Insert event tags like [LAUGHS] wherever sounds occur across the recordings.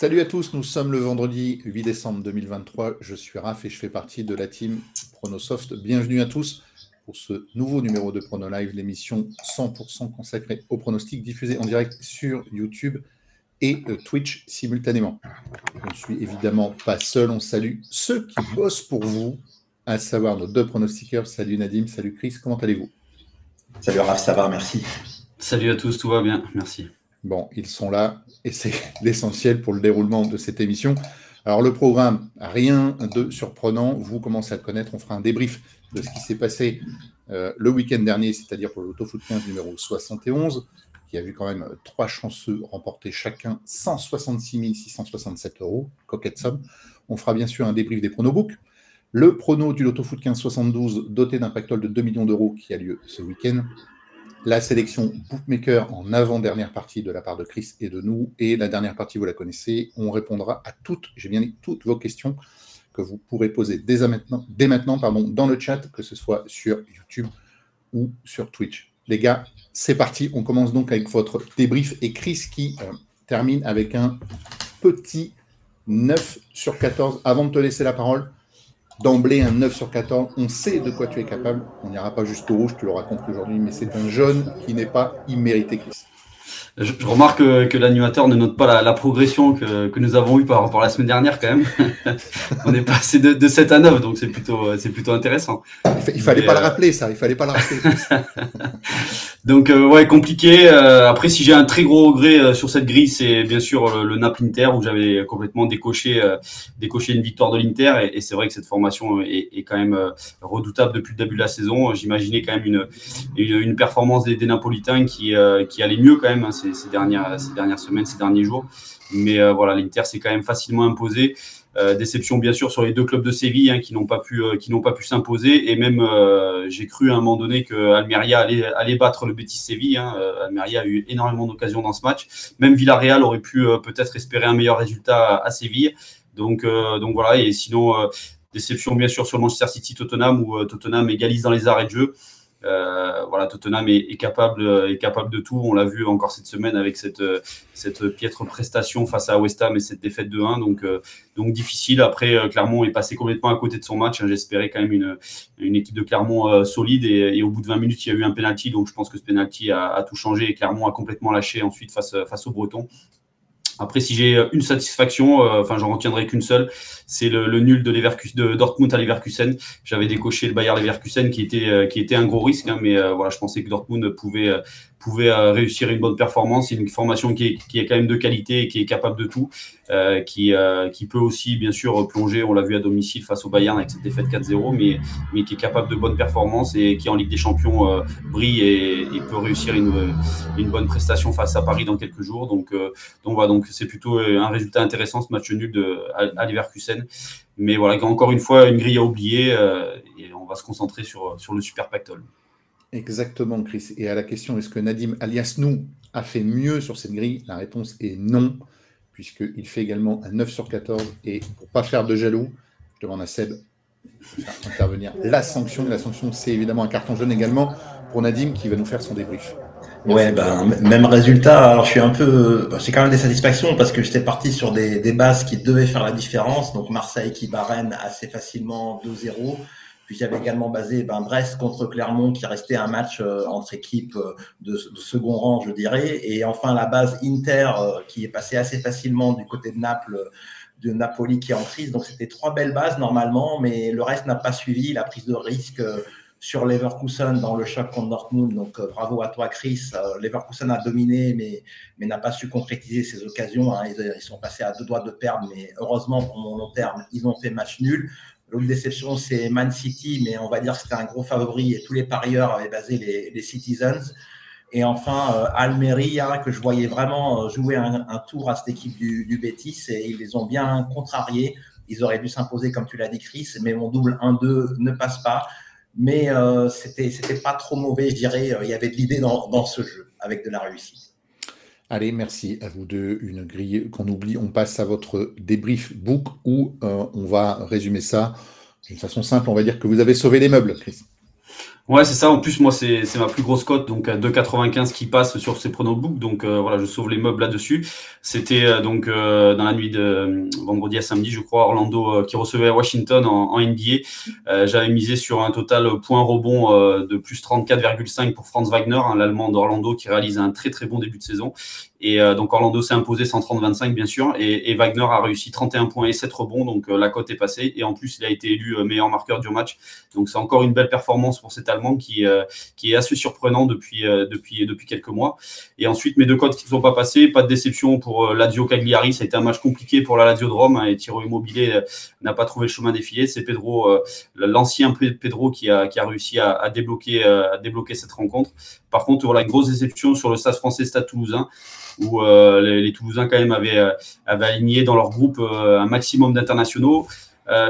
Salut à tous, nous sommes le vendredi 8 décembre 2023. Je suis Raph et je fais partie de la team Pronosoft. Bienvenue à tous pour ce nouveau numéro de Prono Live, l'émission 100% consacrée au pronostic diffusée en direct sur YouTube et euh, Twitch simultanément. Je ne suis évidemment pas seul, on salue ceux qui bossent pour vous, à savoir nos deux pronostiqueurs. Salut Nadim, salut Chris, comment allez-vous? Salut Raph, ça va, merci. Salut à tous, tout va bien, merci. Bon, ils sont là et c'est [LAUGHS] l'essentiel pour le déroulement de cette émission. Alors le programme, rien de surprenant, vous commencez à le connaître, on fera un débrief de ce qui s'est passé euh, le week-end dernier, c'est-à-dire pour l'Autofoot 15 numéro 71, qui a vu quand même trois chanceux remporter chacun 166 667 euros, coquette somme. On fera bien sûr un débrief des pronobooks. Le prono du Loto-Foot 1572, doté d'un pactole de 2 millions d'euros qui a lieu ce week-end la sélection Bookmaker en avant-dernière partie de la part de Chris et de nous. Et la dernière partie, vous la connaissez. On répondra à toutes, j'ai bien dit, toutes vos questions que vous pourrez poser dès maintenant, dans le chat, que ce soit sur YouTube ou sur Twitch. Les gars, c'est parti. On commence donc avec votre débrief et Chris qui euh, termine avec un petit 9 sur 14. Avant de te laisser la parole, d'emblée un 9 sur 14. On sait de quoi tu es capable. On n'ira pas jusqu'au rouge, tu l'auras compris aujourd'hui, mais c'est un jaune qui n'est pas immérité, Chris. Je, remarque que, l'animateur ne note pas la, progression que, nous avons eue par rapport à la semaine dernière quand même. [LAUGHS] On est passé de, 7 à 9, donc c'est plutôt, c'est plutôt intéressant. Il, fallait pas le euh, rappeler ça, il fallait pas le rappeler. [LAUGHS] donc euh, ouais, compliqué. Euh, après, si j'ai un très gros regret sur cette grille, c'est bien sûr le, Naples Inter où j'avais complètement décoché, décoché une victoire de l'Inter et, c'est vrai que cette formation est, quand même redoutable depuis le début de la saison. J'imaginais quand même une, une, performance des, Napolitains qui, qui allait mieux quand même. Hein, ces, dernières, ces dernières semaines, ces derniers jours. Mais euh, voilà, l'Inter s'est quand même facilement imposé. Euh, déception bien sûr sur les deux clubs de Séville hein, qui n'ont pas pu euh, qui n'ont pas pu s'imposer et même j'ai cru à un moment donné que Almeria allait, allait battre le Betis Séville. Hein. Almeria a eu énormément d'occasions dans ce match. Même Villarreal aurait pu peut-être espérer un meilleur résultat à, Séville. Donc donc voilà et sinon déception bien sûr sur Manchester City Tottenham où Tottenham égalise dans les arrêts de jeu. Euh, voilà, Tottenham est, capable, euh, est de tout. On l'a vu encore cette semaine avec cette, euh, cette piètre prestation face à West Ham et cette défaite de 1. Donc, difficile. Après, Clermont est passé complètement à côté de son match. J'espérais quand même une, une équipe de Clermont solide et, au bout de 20 minutes, il y a eu un penalty. Donc je pense que ce penalty a, a, tout changé et Clermont a complètement lâché ensuite face, face aux Bretons. Après, si j'ai une satisfaction, enfin, j'en retiendrai qu'une seule, c'est le, nul de, de Dortmund à Leverkusen. J'avais décoché le Bayer Leverkusen qui était, euh, qui était un gros risque, hein, mais euh, voilà, je pensais que Dortmund pouvait, euh, pouvait réussir une bonne performance. C'est une formation qui est, qui est, quand même de qualité et qui est capable de tout, qui, qui peut aussi, bien sûr, plonger, on l'a vu à domicile face au Bayern avec cette défaite 4-0, mais, mais qui est capable de bonnes performances et qui en Ligue des Champions brille et, peut réussir une, une bonne prestation face à Paris dans quelques jours. Donc, donc voilà, donc c'est plutôt un résultat intéressant ce match nul de, à Leverkusen. Mais voilà, encore une fois, une grille à oublier euh, et on va se concentrer sur, sur le Super Pactol. Exactement, Chris. Et à la question est-ce que Nadim alias nous a fait mieux sur cette grille? La réponse est non, puisqu'il fait également un 9 sur 14. Et pour pas faire de jaloux, je demande à Seb de faire intervenir la sanction. La sanction, c'est évidemment un carton jaune également pour Nadim qui va nous faire son débrief. Ouais, ben, même résultat. Alors, je suis un peu, j'ai quand même des satisfactions parce que j'étais parti sur des, des bases qui devaient faire la différence. Donc, Marseille qui bat Rennes assez facilement 2-0. Puis j'avais également basé ben, Brest contre Clermont qui restait un match euh, entre équipes euh, de, second rang, je dirais. Et enfin la base Inter euh, qui est passée assez facilement du côté de Naples, de Napoli qui est en crise. Donc c'était trois belles bases normalement, mais le reste n'a pas suivi. La prise de risque sur Leverkusen dans le choc contre Dortmund. Donc bravo à toi, Chris. Leverkusen a dominé, mais, mais n'a pas su concrétiser ses occasions. Hein. Ils, sont passés à deux doigts de perdre, mais heureusement pour mon long terme, ils ont fait match nul. L'autre déception, c'est Man City, mais on va dire que c'était un gros favori et tous les parieurs avaient basé les, Citizens. Et enfin, euh, Almeria, que je voyais vraiment jouer un, tour à cette équipe du, du Betis, et ils les ont bien contrariés. Ils auraient dû s'imposer, comme tu l'as dit, Chris, mais mon double 1-2 ne passe pas mais euh, c'était c'était pas trop mauvais, je dirais. Euh, il y avait de l'idée dans, dans, ce jeu, avec de la réussite. Allez, merci à vous deux. Une grille qu'on oublie. On passe à votre débrief book où euh, on va résumer ça d'une façon simple. On va dire que vous avez sauvé les meubles, Chris. Ouais, c'est ça. En plus, moi, c'est ma plus grosse cote, donc à 2,95 qui passe sur ces pronobook. Donc euh, voilà, je sauve les meubles là-dessus. C'était euh, donc euh, dans la nuit de vendredi à samedi, je crois, Orlando qui recevait Washington en, en NBA. J'avais misé sur un total point rebond de plus 34,5 pour Franz Wagner, hein, l'Allemand d'Orlando, qui réalise un très très bon début de saison. Et euh, donc Orlando s'est imposé 130-25 bien sûr, et, Wagner a réussi 31 points et 7 rebonds, donc euh, la cote est passée. Et en plus, il a été élu euh, meilleur marqueur du match. Donc c'est encore une belle performance pour cet Allemand qui, qui est assez surprenant depuis, depuis, depuis quelques mois. Et ensuite, mes deux cotes qui ne sont pas passées, pas de déception pour Lazio Cagliari. Ça a été un match compliqué pour la Lazio de Rome, hein, et Tiro Immobilier n'a pas trouvé le chemin défilé. C'est Pedro, l'ancien Pedro qui a, qui a réussi à débloquer, à débloquer cette rencontre. Par contre, voilà, une grosse déception sur le Stade français, Stade toulousain où euh, les, Toulousains quand même avaient, euh, avaient aligné dans leur groupe euh, un maximum d'internationaux.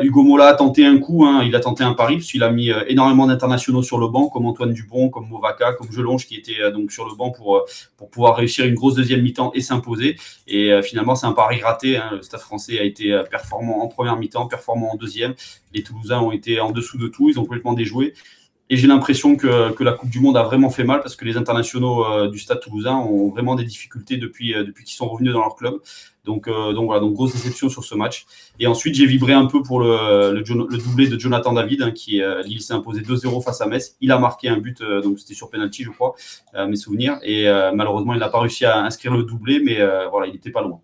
Hugo Mola a tenté un coup, hein, il a tenté un pari, parce qu'il a mis énormément d'internationaux sur le banc, comme Antoine Dubon, comme Movaca, comme Gelonge, qui était donc sur le banc pour, pour pouvoir réussir une grosse deuxième mi-temps et s'imposer. Et finalement, c'est un pari raté. Hein. Le Stade français a été performant en première mi-temps, performant en deuxième. Les Toulousains ont été en dessous de tout, ils ont complètement déjoué. Et j'ai l'impression que, que, la Coupe du Monde a vraiment fait mal parce que les internationaux euh, du Stade toulousain ont vraiment des difficultés depuis, euh, depuis qu'ils sont revenus dans leur club. Donc, euh, donc voilà, donc grosse déception sur ce match. Et ensuite, j'ai vibré un peu pour le, le, doublé de Jonathan David, hein, qui s'est imposé 2-0 face à Metz. Il a marqué un but, donc c'était sur penalty, je crois, mes souvenirs. Et malheureusement, il n'a pas réussi à inscrire le doublé, mais voilà, il n'était pas loin.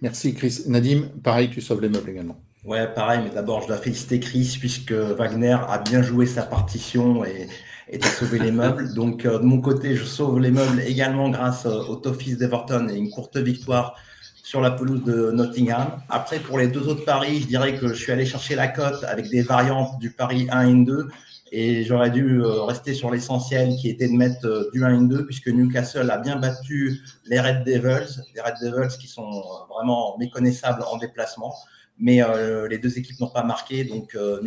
Merci Chris. Nadim, pareil, tu sauves les meubles également. Ouais, pareil, mais d'abord, je dois féliciter Chris puisque Wagner a bien joué sa partition et, et a sauvé les meubles. [LAUGHS] Donc, euh, de mon côté, je sauve les meubles également grâce euh, au top fils d'Everton et une courte victoire sur la pelouse de Nottingham. Après, pour les deux autres paris, je dirais que je suis allé chercher la cote avec des variantes du pari 1 et 2 et j'aurais dû euh, rester sur l'essentiel qui était de mettre du 1 et 2 puisque Newcastle a bien battu les Red Devils, les Red Devils qui sont vraiment méconnaissables en déplacement mais euh, les deux équipes n'ont pas marqué, donc euh,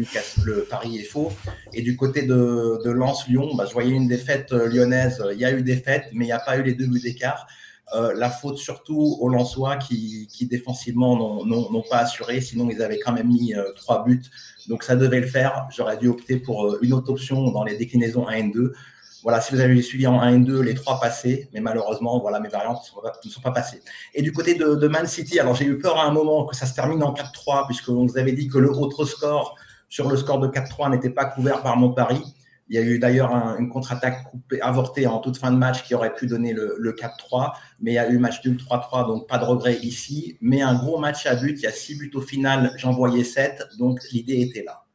le pari est faux. Et du côté de, de Lens-Lyon, bah, je voyais une défaite euh, lyonnaise. Il y a eu défaite, mais il n'y a pas eu les deux buts d'écart. Euh, la faute surtout aux Lensois qui, qui défensivement n'ont pas assuré, sinon ils avaient quand même mis trois buts. Donc ça devait le faire. J'aurais dû opter pour une autre option dans les déclinaisons 1 et 2 voilà, si vous avez suivi en 1 et 2, les trois passés, mais malheureusement, voilà, mes variantes ne sont, pas passées. Et du côté de, Man City, alors j'ai eu peur à un moment que ça se termine en 4-3, puisqu'on vous avait dit que le autre score sur le score de 4-3 n'était pas couvert par mon pari. Il y a eu d'ailleurs une contre-attaque avortée en toute fin de match qui aurait pu donner le, le 4-3, mais il y a eu match nul 3-3, donc pas de regret ici. Mais un gros match à but, il y a 6 buts au final, j'en voyais 7, donc l'idée était là.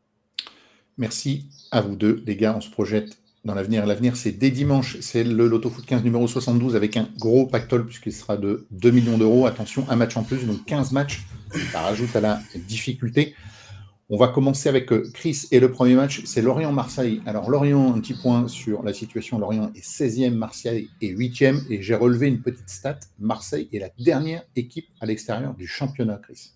Merci à vous deux, les gars. On se projette dans l'avenir. L'avenir, c'est dès dimanche, c'est le Loto Foot 15 numéro 72 avec un gros pactole puisqu'il sera de 2 millions d'euros. Attention, un match en plus, donc 15 matchs. Ça rajoute à la difficulté. On va commencer avec euh, Chris et le premier match, c'est Lorient-Marseille. Alors Lorient, un petit point sur la situation. Lorient est 16e, Marseille est 8e et j'ai relevé une petite stat. Marseille est la dernière équipe à l'extérieur du championnat, Chris.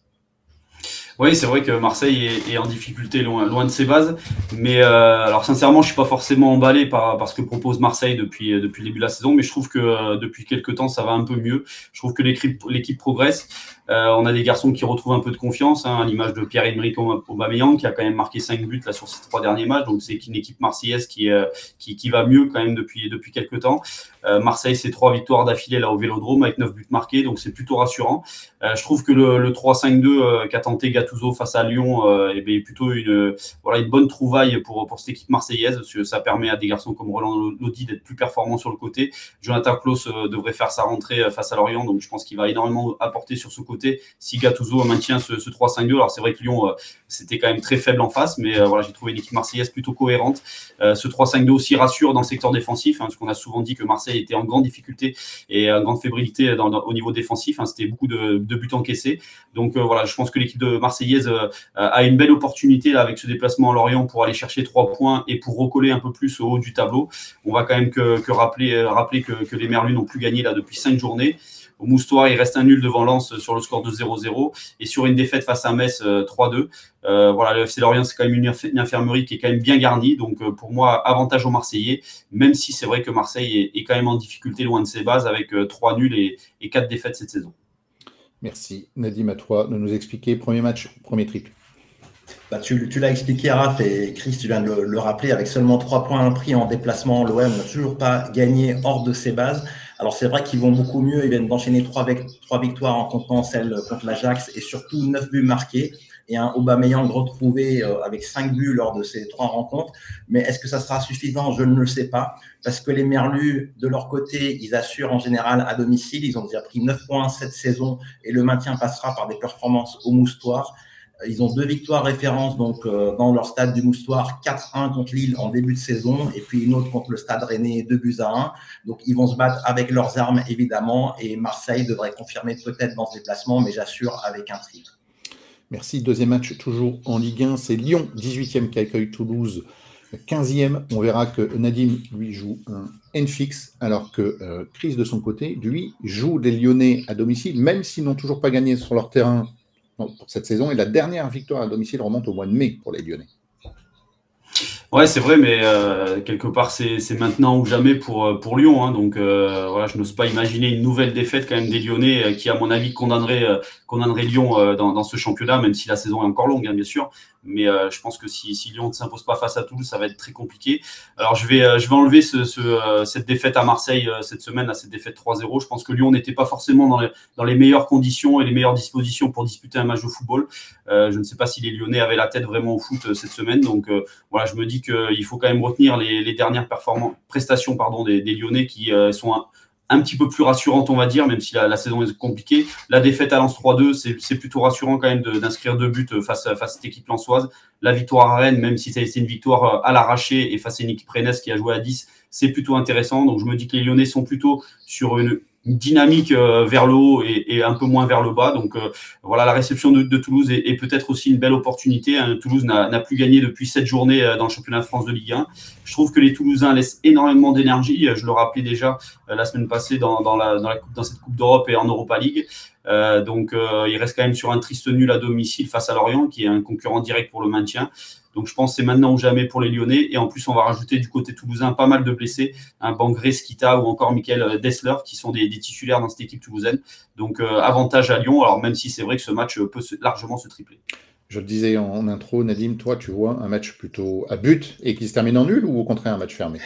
Oui, c'est vrai que Marseille est, en difficulté loin, de ses bases. Mais euh, alors sincèrement, je suis pas forcément emballé par, par ce que propose Marseille depuis, euh, depuis le début de la saison, mais je trouve que euh, depuis quelques temps, ça va un peu mieux. Je trouve que l'équipe progresse. Euh, on a des garçons qui retrouvent un peu de confiance, hein, à l'image de Pierre-Emerick Aubameyang, qui a quand même marqué 5 buts là, sur ces trois derniers matchs. Donc c'est une équipe marseillaise qui, euh, va mieux quand même depuis, depuis quelques temps. Euh, Marseille, c'est trois victoires d'affilée là au Vélodrome avec 9 buts marqués, donc c'est plutôt rassurant. je trouve que le, le 3-5-2 qu'a tenté Gattuso face à Lyon est bien plutôt une, bonne trouvaille pour, pour cette équipe marseillaise, parce que ça permet à des garçons comme Roland Lodi d'être plus performants sur le côté. Jonathan Klaus devrait faire sa rentrée face à Lorient, donc je pense qu'il va énormément apporter sur ce côté si Gattuso maintient ce, 3-5-2. Alors c'est vrai que Lyon, euh, c'était quand même très faible en face, mais euh, voilà, j'ai trouvé une équipe marseillaise plutôt cohérente. Euh, ce 3-5-2 aussi rassure dans le secteur défensif, hein, parce qu'on a souvent dit que Marseille était en grande difficulté et en grande fébrilité au niveau défensif. Hein, c'était beaucoup de, buts encaissés. Donc voilà, je pense que l'équipe de Marseillaise a une belle opportunité avec ce déplacement à Lorient pour aller chercher trois points et pour recoller un peu plus au haut du tableau. On va quand même que, rappeler, rappeler que, que les Merlus n'ont plus gagné là depuis cinq journées. Au Moustoir, il reste un nul devant Lens sur le score de 0-0 et sur une défaite face à Metz 3-2. Euh, euh, voilà, le FC Lorient, c'est quand même une, infirmerie qui est quand même bien garnie. Donc, euh, pour moi, avantage aux Marseillais, même si c'est vrai que Marseille est, quand même en difficulté loin de ses bases avec 3 nuls et, et 4 défaites cette saison. Merci. Nadim, à toi de nous expliquer. Premier match, premier triple. bah, tu, l'as expliqué, Raph, et Chris, tu viens de le, rappeler, avec seulement trois points pris en déplacement, l'OM n'a toujours pas gagné hors de ses bases. Alors c'est vrai qu'ils vont beaucoup mieux, ils viennent d'enchaîner trois, victoires en comptant celle contre l'Ajax et surtout neuf buts marqués et un Aubameyang retrouvé euh, avec cinq buts lors de ces trois rencontres. Mais est-ce que ça sera suffisant? Je ne le sais pas. Parce que les Merlus, de leur côté, ils assurent en général à domicile. Ils ont déjà pris 9 points cette saison et le maintien passera par des performances au moustoir. Ils ont deux victoires références donc euh, dans leur stade du Moustoir, 4-1 contre Lille en début de saison et puis une autre contre le stade Rennais, 2 buts à 1. Donc ils vont se battre avec leurs armes évidemment et Marseille devrait confirmer peut-être dans ce déplacement, mais j'assure avec un tri. Merci. Deuxième match toujours en Ligue 1, c'est Lyon, 18e qui accueille Toulouse, 15e. On verra que Nadim, lui, joue un N-Fix, alors que euh, Chris, de son côté, lui, joue des Lyonnais à domicile, même s'ils n'ont toujours pas gagné sur leur terrain pour cette saison. Et la dernière victoire à domicile remonte au mois de mai pour les Lyonnais. Ouais, c'est vrai, mais euh, quelque part, c'est maintenant ou jamais pour, euh, Lyon. Hein. donc euh, voilà, je n'ose pas imaginer une nouvelle défaite quand même des Lyonnais qui, à mon avis, condamnerait, Lyon dans, dans, ce championnat, même si la saison est encore longue, hein, bien sûr. Mais euh, je pense que si, Lyon ne s'impose pas face à Toulouse, ça va être très compliqué. Alors je vais, euh, je vais enlever euh, cette défaite à Marseille cette semaine, à cette défaite 3-0. Je pense que Lyon n'était pas forcément dans les, meilleures conditions et les meilleures dispositions pour disputer un match de football. je ne sais pas si les Lyonnais avaient la tête vraiment au foot cette semaine. Donc voilà, je me dis qu'il faut quand même retenir les, dernières prestations des, Lyonnais qui sont un petit peu plus rassurante, on va dire, même si la, saison est compliquée. La défaite à Lens 3-2, c'est plutôt rassurant quand même d'inscrire deux buts face, face à cette équipe lensoise. La victoire à Rennes, même si c'est une victoire euh, à l'arraché et face à une équipe qui a joué à 10, c'est plutôt intéressant. Donc je me dis que les Lyonnais sont plutôt sur une, dynamique euh, vers le haut et, un peu moins vers le bas. Donc euh, voilà, la réception de, Toulouse est, peut-être aussi une belle opportunité. Hein. Toulouse n'a plus gagné depuis sept journées euh, dans le championnat de France de Ligue 1. Je trouve que les Toulousains laissent énormément d'énergie. Je le rappelais déjà la semaine passée dans, dans, la, dans, la dans cette Coupe d'Europe et en Europa League. donc il reste quand même sur un triste nul à domicile face à Lorient, qui est un concurrent direct pour le maintien. Donc je pense que c'est maintenant ou jamais pour les Lyonnais. Et en plus, on va rajouter du côté toulousain pas mal de blessés. Un Bangré, Skita ou encore Michael Dessler qui sont des, titulaires dans cette équipe toulousaine. Donc euh, avantage à Lyon, alors même si c'est vrai que ce match peut largement se tripler. Je le disais en, intro, Nadim, toi tu vois un match plutôt à but et qui se termine en nul ou au contraire un match fermé?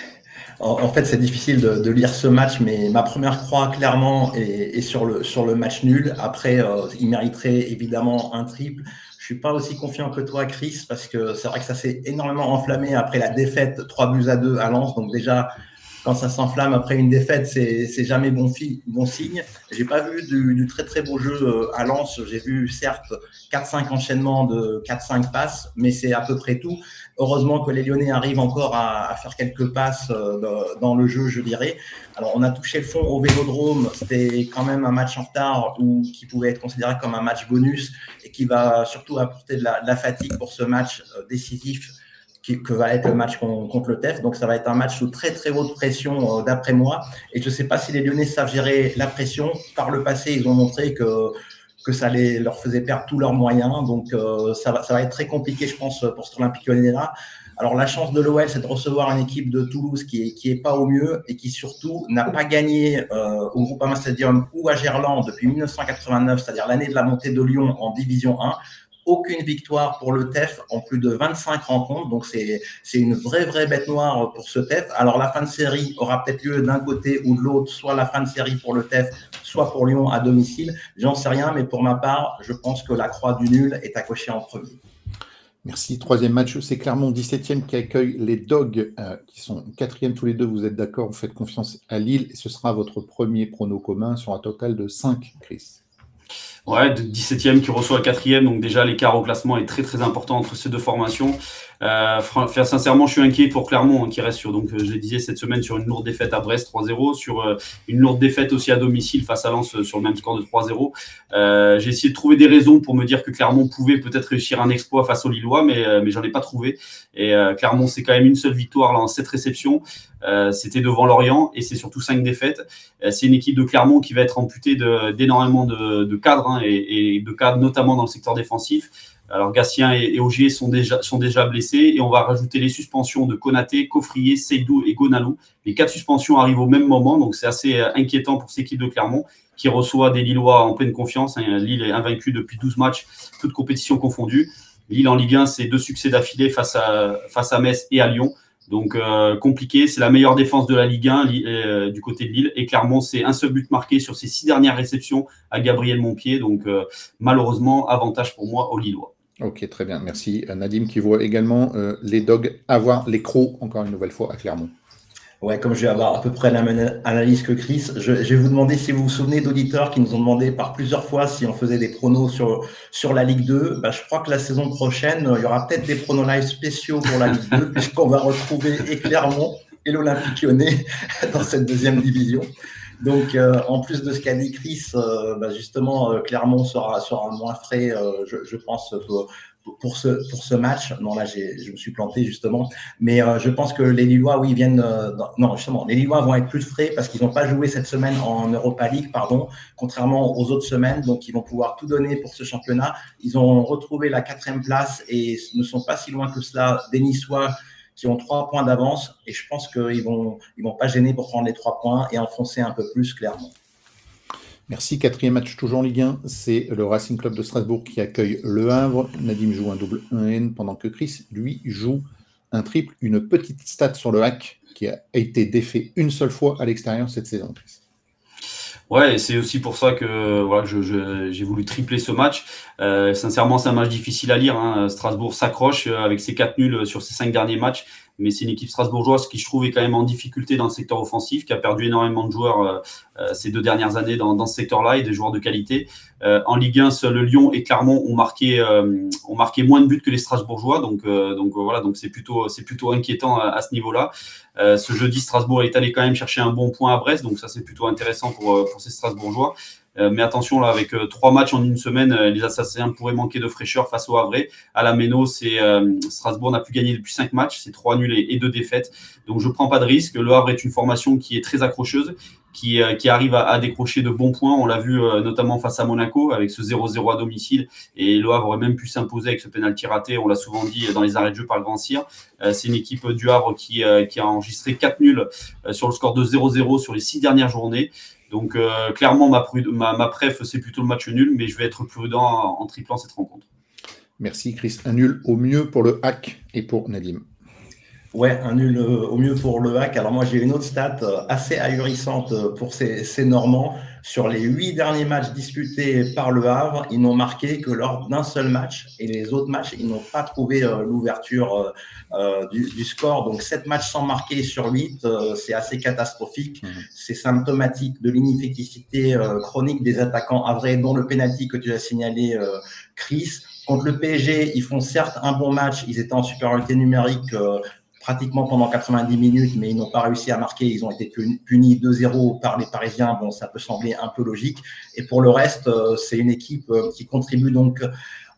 En, fait, c'est difficile de, lire ce match, mais ma première croix, clairement, est, sur, le, sur le match nul. Après, euh, il mériterait évidemment un triple. Je suis pas aussi confiant que toi, Chris, parce que c'est vrai que ça s'est énormément enflammé après la défaite 3 buts à 2 à Lens. Donc déjà, quand ça s'enflamme après une défaite, c'est jamais bon, bon signe. J'ai pas vu du, très très beau jeu euh, à Lens. J'ai vu certes 4-5 enchaînements de 4-5 passes, mais c'est à peu près tout. Heureusement que les Lyonnais arrivent encore à, faire quelques passes euh, dans le jeu, je dirais. Alors, on a touché le fond au Vélodrome. C'était quand même un match en retard ou qui pouvait être considéré comme un match bonus et qui va surtout apporter de la, fatigue pour ce match euh, décisif qui, que va être le match contre le TEF. Donc, ça va être un match sous très très haute pression euh, d'après moi. Et je ne sais pas si les Lyonnais savent gérer la pression. Par le passé, ils ont montré que que ça les, leur faisait perdre tous leurs moyens. Donc, euh, ça, va, ça va être très compliqué, je pense, pour cet Olympique Lyonnais-là. Alors, la chance de l'OL, c'est de recevoir une équipe de Toulouse qui est, qui est pas au mieux et qui surtout n'a pas gagné euh, au Groupama Stadium ou à Gerland depuis 1989, c'est-à-dire l'année de la montée de Lyon en Division 1 aucune victoire pour le TEF en plus de 25 rencontres. Donc, c'est une vraie, vraie bête noire pour ce TEF. Alors, la fin de série aura peut-être lieu d'un côté ou de l'autre, soit la fin de série pour le TEF, soit pour Lyon à domicile. J'en sais rien, mais pour ma part, je pense que la croix du nul est à cocher en premier. Merci. Troisième match, c'est Clermont 17e qui accueille les Dogs, euh, qui sont quatrième tous les deux. Vous êtes d'accord, vous faites confiance à Lille ce sera votre premier prono commun sur un total de 5, Chris. Ouais, 17e qui reçoit 4e, donc déjà l'écart au classement est très très important entre ces deux formations. Euh, sincèrement, je suis inquiet pour Clermont hein, qui reste sur, donc euh, je le disais cette semaine, sur une lourde défaite à Brest 3-0, sur euh, une lourde défaite aussi à domicile face à Lens sur le même score de 3-0. J'ai essayé de trouver des raisons pour me dire que Clermont pouvait peut-être réussir un exploit face aux Lillois, mais, mais j'en ai pas trouvé. Et Clermont, c'est quand même une seule victoire là, en cette réception. C'était devant Lorient et c'est surtout cinq défaites. c'est une équipe de Clermont qui va être amputée d'énormément de, de, cadres hein, et, et de cadres notamment dans le secteur défensif. Alors Gatien et, Ogier sont déjà, sont déjà blessés et on va rajouter les suspensions de Konaté, Coffrier, Seydou et Gonalou. Les quatre suspensions arrivent au même moment, donc c'est assez euh, inquiétant pour cette équipe de Clermont qui reçoit des Lillois en pleine confiance. Hein. Lille est invaincu depuis 12 matchs, toutes compétitions confondues. Lille en Ligue 1, c'est deux succès d'affilée face à, face à Metz et à Lyon. Donc euh, compliqué, c'est la meilleure défense de la Ligue 1 euh, du côté de Lille. Et clairement, c'est un seul but marqué sur ses six dernières réceptions à Gabriel Montpied. Donc malheureusement, avantage pour moi au Lillois. Ok, très bien. Merci. Nadim qui voit également les Dogs avoir les crocs, encore une nouvelle fois, à Clermont. Ouais, comme je vais avoir à peu près la même analyse que Chris, je, vais vous demander si vous vous souvenez d'auditeurs qui nous ont demandé par plusieurs fois si on faisait des pronos sur, sur la Ligue 2. Bah, je crois que la saison prochaine, il y aura peut-être des pronos live spéciaux pour la Ligue 2, [LAUGHS] puisqu'on va retrouver et Clermont et l'Olympique lyonnais [LAUGHS] dans cette deuxième division. Donc, euh, en plus de ce qu'a dit Chris, euh, bah, justement, euh, Clermont sera, sera moins frais, je, je, pense, pour, ce, pour ce match. Non, là, je me suis planté justement. Mais euh, je pense que les Lillois, oui, viennent. Euh, non, justement, les Lillois vont être plus frais parce qu'ils n'ont pas joué cette semaine en Europa League, pardon, contrairement aux autres semaines. Donc, ils vont pouvoir tout donner pour ce championnat. Ils ont retrouvé la quatrième place et ne sont pas si loin que cela des Niçois qui ont trois points d'avance. Et je pense qu'ils vont, ils vont pas gêner pour prendre les trois points et enfoncer un peu plus clairement. Merci. Quatrième match toujours en Ligue 1, c'est le Racing Club de Strasbourg qui accueille Le Havre. Nadim joue un double 1N pendant que Chris, lui, joue un triple, une petite stat sur le hack qui a été défait une seule fois à l'extérieur cette saison. Chris. Ouais, c'est aussi pour ça que voilà, j'ai voulu tripler ce match. Euh, sincèrement, c'est un match difficile à lire. Hein. Strasbourg s'accroche euh, avec ses quatre nuls sur ses cinq derniers matchs mais c'est une équipe strasbourgeoise qui, je trouve, est quand même en difficulté dans le secteur offensif, qui a perdu énormément de joueurs euh, euh, ces deux dernières années dans, ce secteur-là et des joueurs de qualité. Euh, en Ligue 1, seul Lyon et Clermont ont marqué, ont marqué moins de buts que les Strasbourgeois, donc, donc voilà, donc c'est plutôt, plutôt inquiétant à, ce niveau-là. ce jeudi, Strasbourg est allé quand même chercher un bon point à Brest, donc ça c'est plutôt intéressant pour, pour ces Strasbourgeois. Euh, mais attention, là, avec euh, trois matchs en une semaine, euh, les Assassins pourraient manquer de fraîcheur face au Havre. À la Méno, c'est Strasbourg n'a plus gagné depuis cinq matchs, c'est trois nuls et, deux défaites. Donc je prends pas de risque. Le Havre est une formation qui est très accrocheuse, qui, qui arrive à, décrocher de bons points. On l'a vu notamment face à Monaco avec ce 0-0 à domicile. Et le Havre aurait même pu s'imposer avec ce pénalty raté. On l'a souvent dit dans les arrêts de jeu par le Grand Cyr. c'est une équipe du Havre qui, qui a enregistré quatre nuls sur le score de 0-0 sur les six dernières journées. Donc euh, clairement, ma, ma, préf, c'est plutôt le match nul, mais je vais être prudent en, triplant cette rencontre. Merci Chris. Un nul au mieux pour le hack et pour Nadim. Ouais, un nul euh, au mieux pour le hack. Alors moi, j'ai une autre stat euh, assez ahurissante pour ces, ces Normands. Sur les huit derniers matchs disputés par le Havre, ils n'ont marqué que lors d'un seul match. Et les autres matchs, ils n'ont pas trouvé l'ouverture euh, du, score. Donc, 7 matchs sans marquer sur 8, euh, c'est assez catastrophique. Mhm. C'est symptomatique de l'inefficacité euh, chronique des attaquants vrai dont le penalty que tu as signalé, Chris. Contre le PSG, ils font certes un bon match. Ils étaient en supériorité numérique pratiquement pendant 90 minutes, mais ils n'ont pas réussi à marquer. Ils ont été punis 2-0 par les Parisiens. Bon, ça peut sembler un peu logique. Et pour le reste, c'est une équipe qui contribue donc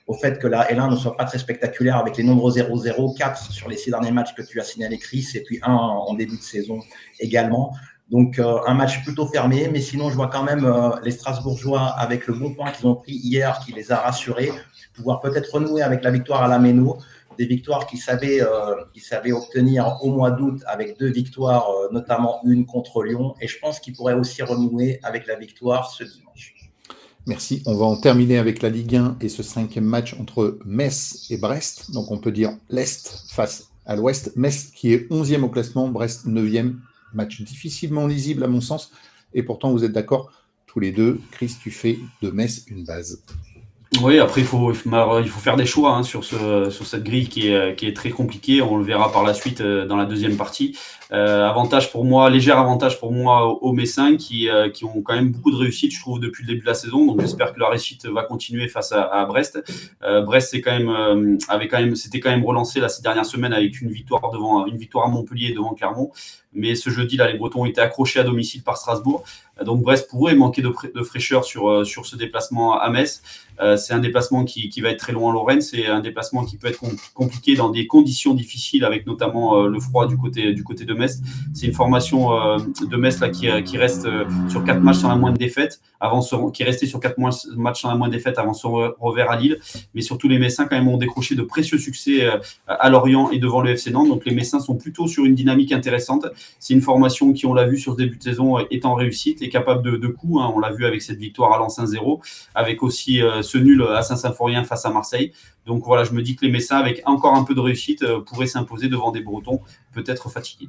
au fait que la L1 ne soit pas très spectaculaire avec les nombreux 0-0, 4 sur les six derniers matchs que tu as signalé, Chris, et puis un en début de saison également. Donc euh, un match plutôt fermé, mais sinon je vois quand même euh, les Strasbourgeois avec le bon point qu'ils ont pris hier, qui les a rassurés, pouvoir peut-être renouer avec la victoire à la Méno, des victoires euh, savaient obtenir au mois d'août avec deux victoires, notamment une contre Lyon, et je pense qu'ils pourraient aussi renouer avec la victoire ce dimanche. Merci. On va en terminer avec la Ligue 1 et ce cinquième match entre Metz et Brest. Donc on peut dire l'Est face à l'Ouest. Metz qui est 11e au classement, Brest 9e. Match difficilement lisible à mon sens. Et pourtant vous êtes d'accord tous les deux. Chris, tu fais de Metz une base. Oui, après, il faut, il faut faire des choix hein, sur, ce, sur cette grille qui est, qui est très compliquée. On le verra par la suite euh, dans la deuxième partie. Euh, avantage pour moi, léger avantage pour moi aux Messins qui, euh, qui ont quand même beaucoup de réussite, je trouve, depuis le début de la saison. Donc j'espère que la réussite va continuer face à, Brest. Euh, Brest c'est quand même, avait quand même, c'était quand même relancé là, ces dernières semaines avec une victoire devant, une victoire à Montpellier devant Clermont. Mais ce jeudi là, les Bretons ont été accrochés à domicile par Strasbourg. Donc Brest pourrait manquer de, de fraîcheur sur, sur ce déplacement à Metz. c'est un déplacement qui, qui, va être très loin en Lorraine. C'est un déplacement qui peut être compliqué dans des conditions difficiles, avec notamment le froid du côté, du côté de C'est une formation de Metz là, qui, qui reste sur quatre matchs sans la moindre défaite, avant qui est resté sur quatre matchs sans la moindre défaite avant son revers à Lille. Mais surtout, les Messins, quand même, ont décroché de précieux succès à Lorient et devant le FC Nantes. Donc, les Messins sont plutôt sur une dynamique intéressante. C'est une formation qui, on l'a vu sur ce début de saison, est en réussite et capable de, de coups. Hein. On l'a vu avec cette victoire à Lens 1-0, avec aussi ce nul à Saint-Symphorien face à Marseille. Donc voilà, je me dis que les Messins, avec encore un peu de réussite, euh, pourraient s'imposer devant des Bretons peut-être fatigués.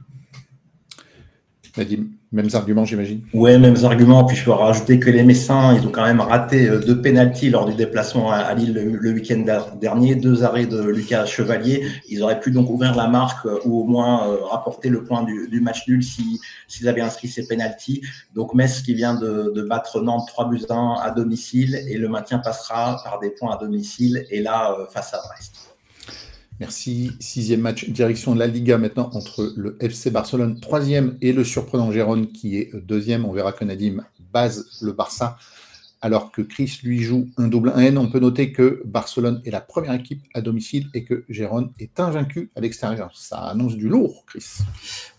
Nadim, mêmes arguments, j'imagine Oui, mêmes arguments. Puis je peux rajouter que les Messins, ils ont quand même raté euh, deux pénalties lors du déplacement à Lille le, week-end dernier, deux arrêts de Lucas Chevalier. Ils auraient pu donc ouvrir la marque euh, ou au moins euh, rapporter le point du, match nul s'ils avaient inscrit ces pénalties. Donc Metz qui vient de, de, battre Nantes 3 buts 1 à domicile et le maintien passera par des points à domicile et là face à Brest. Merci. Sixième match, direction de la Liga maintenant entre le FC Barcelone, troisième, et le surprenant Gérone qui est deuxième. On verra que Nadim base le Barça alors que Chris lui joue un double 1N. On peut noter que Barcelone est la première équipe à domicile et que Gérone est invaincu à l'extérieur. Ça annonce du lourd, Chris.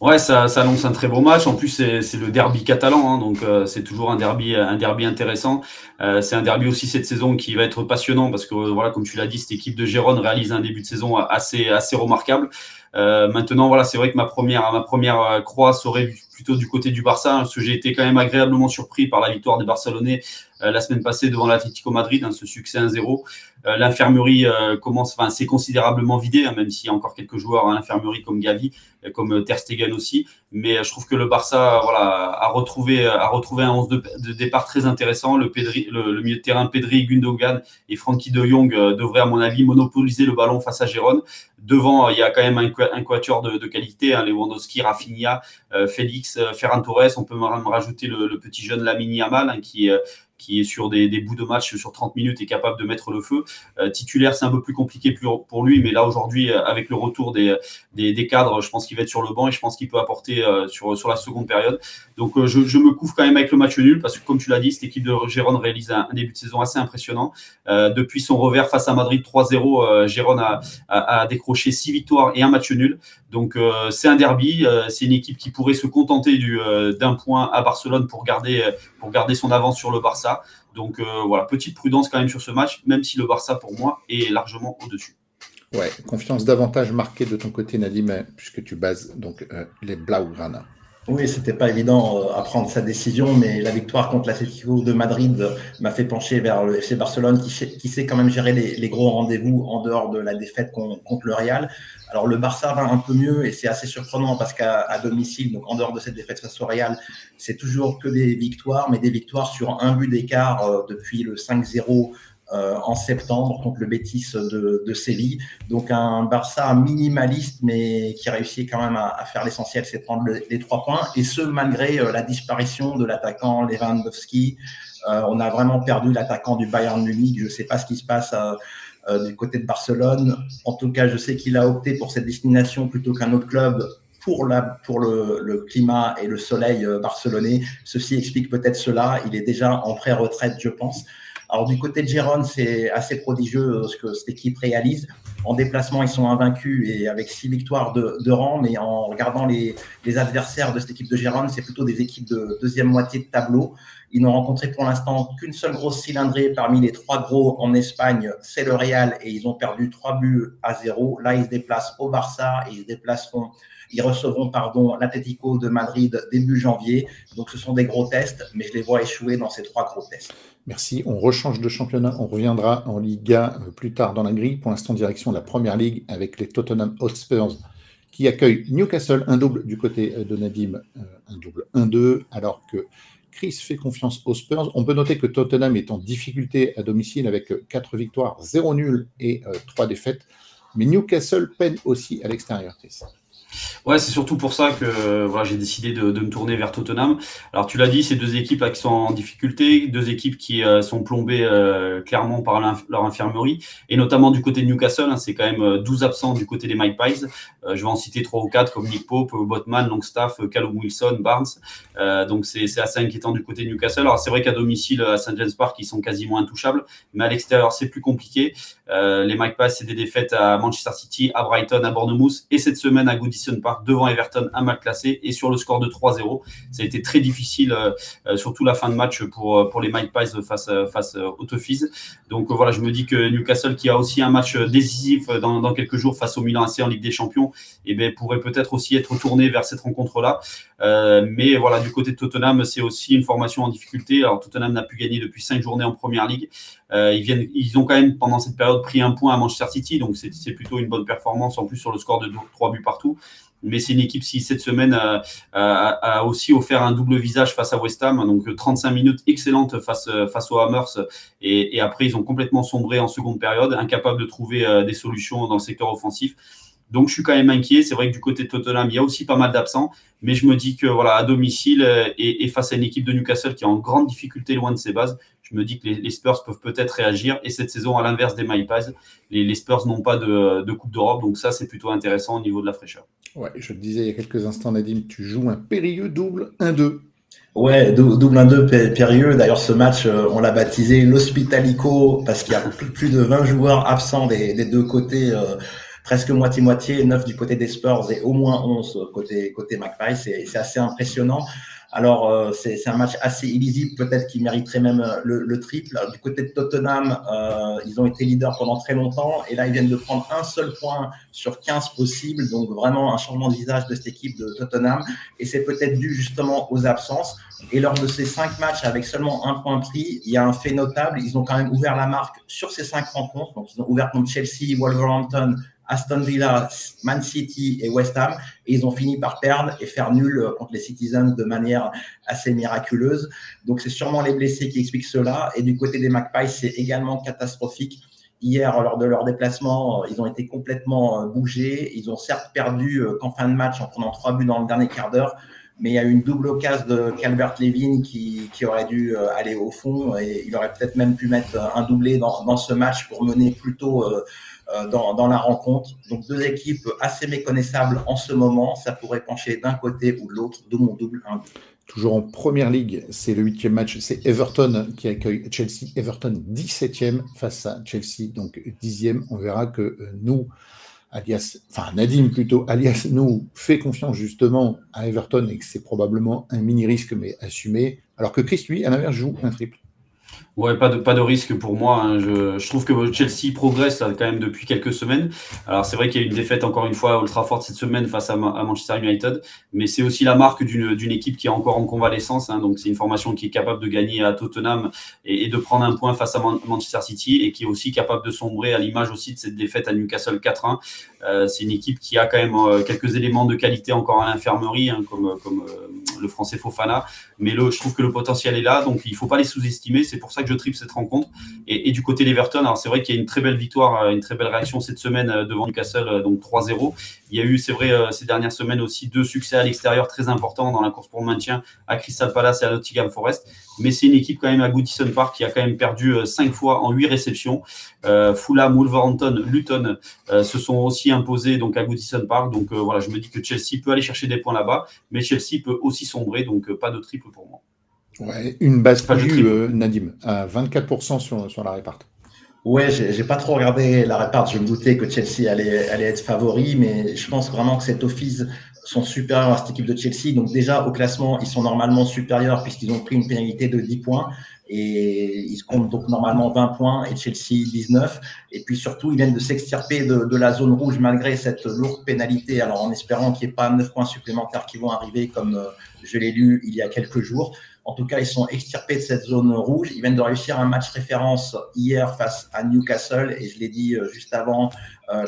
Ouais, ça, annonce un très beau match. En plus, c'est le derby catalan, hein, donc euh, c'est toujours un derby, un derby intéressant. Euh, c'est un derby aussi cette saison qui va être passionnant parce que, voilà, comme tu l'as dit, cette équipe de Gérone réalise un début de saison assez, assez remarquable. Euh, maintenant, voilà, c'est vrai que ma première, ma première croix serait plutôt du côté du Barça, hein, parce que j'ai été quand même agréablement surpris par la victoire des Barcelonais euh, la semaine passée devant l'Atlético Madrid, hein, ce succès 1-0. Euh, l'infirmerie euh, commence, enfin, c'est considérablement vidé, hein, même s'il y a encore quelques joueurs à l'infirmerie comme Gavi, comme Ter Stegen aussi. Mais je trouve que le Barça, voilà, a retrouvé, a retrouvé un 11 de, départ très intéressant. Le, le, milieu de terrain Pedri, Gundogan et Frankie de Jong devraient, à mon avis, monopoliser le ballon face à Gérone. Devant, il y a quand même un, quatuor de, qualité, hein, Lewandowski, Rafinha, Félix, Ferran Torres. On peut me rajouter le, petit jeune Lamine Yamal, hein, qui qui est sur des, bouts de match sur 30 minutes et capable de mettre le feu. Euh, titulaire, c'est un peu plus compliqué pour lui, mais là aujourd'hui, euh, avec le retour des, cadres, je pense qu'il va être sur le banc et je pense qu'il peut apporter euh, sur, la seconde période. Donc je, me couvre quand même avec le match nul parce que comme tu l'as dit, cette équipe de Gérone réalise un, début de saison assez impressionnant. depuis son revers face à Madrid 3-0, Gérone a, décroché 6 victoires et un match nul. Donc c'est un derby, c'est une équipe qui pourrait se contenter d'un point à Barcelone pour garder son avance sur le Barça. Donc euh, voilà, petite prudence quand même sur ce match, même si le Barça pour moi est largement au-dessus. Ouais, confiance davantage marquée de ton côté, Nadim, puisque tu bases donc euh, les Blaugrana. Oui, c'était pas évident euh, à prendre sa décision, mais la victoire contre l'Atlético de Madrid m'a fait pencher vers le FC Barcelone, qui, sait quand même gérer les, gros rendez-vous en dehors de la défaite contre le Real. Alors le Barça va un peu mieux et c'est assez surprenant parce qu'à domicile, donc en dehors de cette défaite face au Real, c'est toujours que des victoires, mais des victoires sur un but d'écart euh, depuis le 5-0 euh, en septembre contre le Betis de, de, Séville. Donc un Barça minimaliste, mais qui réussit quand même à, faire l'essentiel, c'est prendre les trois points. Et ce, malgré euh, la disparition de l'attaquant Lewandowski. Euh, on a vraiment perdu l'attaquant du Bayern Munich. Je ne sais pas ce qui se passe du côté de Barcelone. En tout cas, je sais qu'il a opté pour cette destination plutôt qu'un autre club pour, la, pour le, le, climat et le soleil barcelonais. Ceci explique peut-être cela. Il est déjà en pré-retraite, je pense. Alors du côté de Gérone, c'est assez prodigieux euh, ce que cette équipe réalise. En déplacement, ils sont invaincus et avec six victoires de, rang, mais en regardant les, les, adversaires de cette équipe de Gérone, c'est plutôt des équipes de deuxième moitié de tableau. Ils n'ont rencontré pour l'instant qu'une seule grosse cylindrée parmi les trois gros en Espagne, c'est le Real, et ils ont perdu trois buts à zéro. Là, ils se déplacent au Barça et ils se déplaceront ils recevront pardon l'Atlético de Madrid début janvier. Donc ce sont des gros tests, mais je les vois échouer dans ces trois gros tests. Merci. On rechange de championnat. On reviendra en Liga euh, plus tard dans la grille. Pour l'instant, direction de la première ligue avec les Tottenham Hotspurs qui accueillent Newcastle, un double du côté euh, de Nadim, euh, un double 1-2, alors que Chris fait confiance aux Spurs. On peut noter que Tottenham est en difficulté à domicile avec 4 victoires, 0 nul et 3 défaites. Mais Newcastle peine aussi à l'extérieur. Ouais, c'est surtout pour ça que voilà, j'ai décidé de, me tourner vers Tottenham. Alors tu l'as dit, c'est deux équipes là, qui sont en difficulté, deux équipes qui euh, sont plombées euh, clairement par leur infirmerie, et notamment du côté de Newcastle, hein, c'est quand même 12 euh, absents du côté des Magpies. je vais en citer trois ou quatre comme Nick Pope, Botman, Longstaff, Callum Wilson, Barnes. donc c'est assez inquiétant du côté de Newcastle. Alors c'est vrai qu'à domicile à St James Park, ils sont quasiment intouchables, mais à l'extérieur c'est plus compliqué. les Magpies, c'est des défaites à Manchester City, à Brighton, à Bournemouth, et cette semaine à Goodison Devant Everton, un mal classé, et sur le score de 3-0. Ça a été très difficile, surtout la fin de match pour, pour les Mike Pies face, face aux Toffees. Donc voilà, je me dis que Newcastle, qui a aussi un match décisif dans, quelques jours face au Milan AC en Ligue des Champions, eh bien, pourrait peut-être aussi être tourné vers cette rencontre-là. Mais voilà, du côté de Tottenham, c'est aussi une formation en difficulté. Alors Tottenham n'a pu gagner depuis cinq journées en Première Ligue. ils, viennent, ils ont quand même pendant cette période pris un point à Manchester City, donc c'est plutôt une bonne performance en plus sur le score de 3 buts partout. Mais c'est une équipe qui, cette semaine, a, aussi offert un double visage face à West Ham. Donc, 35 minutes excellentes face, face aux Hammers. Et, et, après, ils ont complètement sombré en seconde période, incapables de trouver euh, des solutions dans le secteur offensif. Donc, je suis quand même inquiet. C'est vrai que du côté de Tottenham, il y a aussi pas mal d'absents. Mais je me dis que, voilà, à domicile euh, et, et, face à une équipe de Newcastle qui est en grande difficulté loin de ses bases, je me dis que les, Spurs peuvent peut-être réagir. Et cette saison, à l'inverse des MyPads, les, les Spurs n'ont pas de, Coupe d'Europe. Donc ça, c'est plutôt intéressant au niveau de la fraîcheur. Ouais, je te disais il y a quelques instants, Nadim, tu joues un périlleux double 1-2. Ouais, double 1-2 périlleux. D'ailleurs, ce match, euh, on l'a baptisé l'Hospitalico parce qu'il y a plus de 20 joueurs absents des, deux côtés. Euh, presque moitié-moitié, 9 du côté des Spurs et au moins 11 côté, côté McPie. C'est assez impressionnant. Alors, euh, c'est un match assez illisible, peut-être qui mériterait même euh, le, triple. Du côté de Tottenham, euh, ils ont été leaders pendant très longtemps et là, ils viennent de prendre un seul point sur 15 possibles. Donc, vraiment un changement de visage de cette équipe de Tottenham. Et c'est peut-être dû justement aux absences. Et lors de ces cinq matchs avec seulement un point pris, il y a un fait notable. Ils ont quand même ouvert la marque sur ces cinq rencontres. Donc, ils ont ouvert contre Chelsea, Wolverhampton, Aston Villa, Man City et West Ham. Et ils ont fini par perdre et faire nul euh, contre les Citizens de manière assez miraculeuse. Donc, c'est sûrement les blessés qui expliquent cela. Et du côté des Magpies, c'est également catastrophique. Hier, lors de leur déplacement, euh, ils ont été complètement euh, bougés. Ils ont certes perdu qu'en fin de match en prenant trois buts dans le dernier quart d'heure, mais il y a eu une double occasion de Calvert Levin qui, qui, aurait dû aller au fond et il aurait peut-être même pu mettre un doublé dans, dans ce match pour mener plutôt dans, dans, la rencontre. Donc deux équipes assez méconnaissables en ce moment. Ça pourrait pencher d'un côté ou de l'autre de mon double 1 Toujours en première ligue, c'est le huitième match, c'est Everton qui accueille Chelsea. Everton 17e face à Chelsea, donc 10e. On verra que euh, nous, alias, enfin Nadim plutôt, alias nous, fait confiance justement à Everton et que c'est probablement un mini risque mais assumé. Alors que Chris, lui, à l'inverse, joue un triple. Ouais, pas de, pas de risque pour moi. Hein. Je, trouve que Chelsea progresse quand même depuis quelques semaines. Alors c'est vrai qu'il y a une défaite encore une fois à Old Trafford cette semaine face à, Manchester United, mais c'est aussi la marque d'une équipe qui est encore en convalescence. Hein. Donc c'est une formation qui est capable de gagner à Tottenham et, de prendre un point face à Manchester City et qui est aussi capable de sombrer à l'image aussi de cette défaite à Newcastle 4-1. Euh, c'est une équipe qui a quand même euh, quelques éléments de qualité encore à l'infirmerie, hein, comme, comme euh, le français Fofana. Mais je trouve que le potentiel est là, donc il faut pas les sous-estimer. C'est pour ça que je triple cette rencontre. Et, du côté d'Everton, alors c'est vrai qu'il y a une très belle victoire, euh, une très belle réaction cette semaine euh, devant Newcastle, euh, donc 3-0. Il y a eu, c'est vrai, ces dernières semaines aussi deux succès à l'extérieur très importants dans la course pour le maintien à Crystal Palace et à Nottingham Forest. Mais c'est une équipe quand même à Goodison Park qui a quand même perdu cinq fois en huit réceptions. Fulham, Wolverhampton, Luton se sont aussi imposés donc à Goodison Park. Donc voilà, je me dis que Chelsea peut aller chercher des points là-bas, mais Chelsea peut aussi sombrer, donc pas de triple pour moi. Ouais, une base perdue, euh, Nadim, à 24% sur, sur la réparte. Ouais, j'ai pas trop regardé la réparte. Je me doutais que Chelsea allait, allait être favori, mais je pense vraiment que cet office sont supérieurs à cette équipe de Chelsea. Donc déjà, au classement, ils sont normalement supérieurs puisqu'ils ont pris une pénalité de 10 points et ils comptent donc normalement 20 points et Chelsea 19. Et puis surtout, ils viennent de s'extirper de, de, la zone rouge malgré cette lourde pénalité. Alors en espérant qu'il n'y ait pas 9 points supplémentaires qui vont arriver comme euh, je l'ai lu il y a quelques jours. En tout cas, ils sont extirpés de cette zone rouge. Ils viennent de réussir un match référence hier face à Newcastle. Et je l'ai dit euh, juste avant,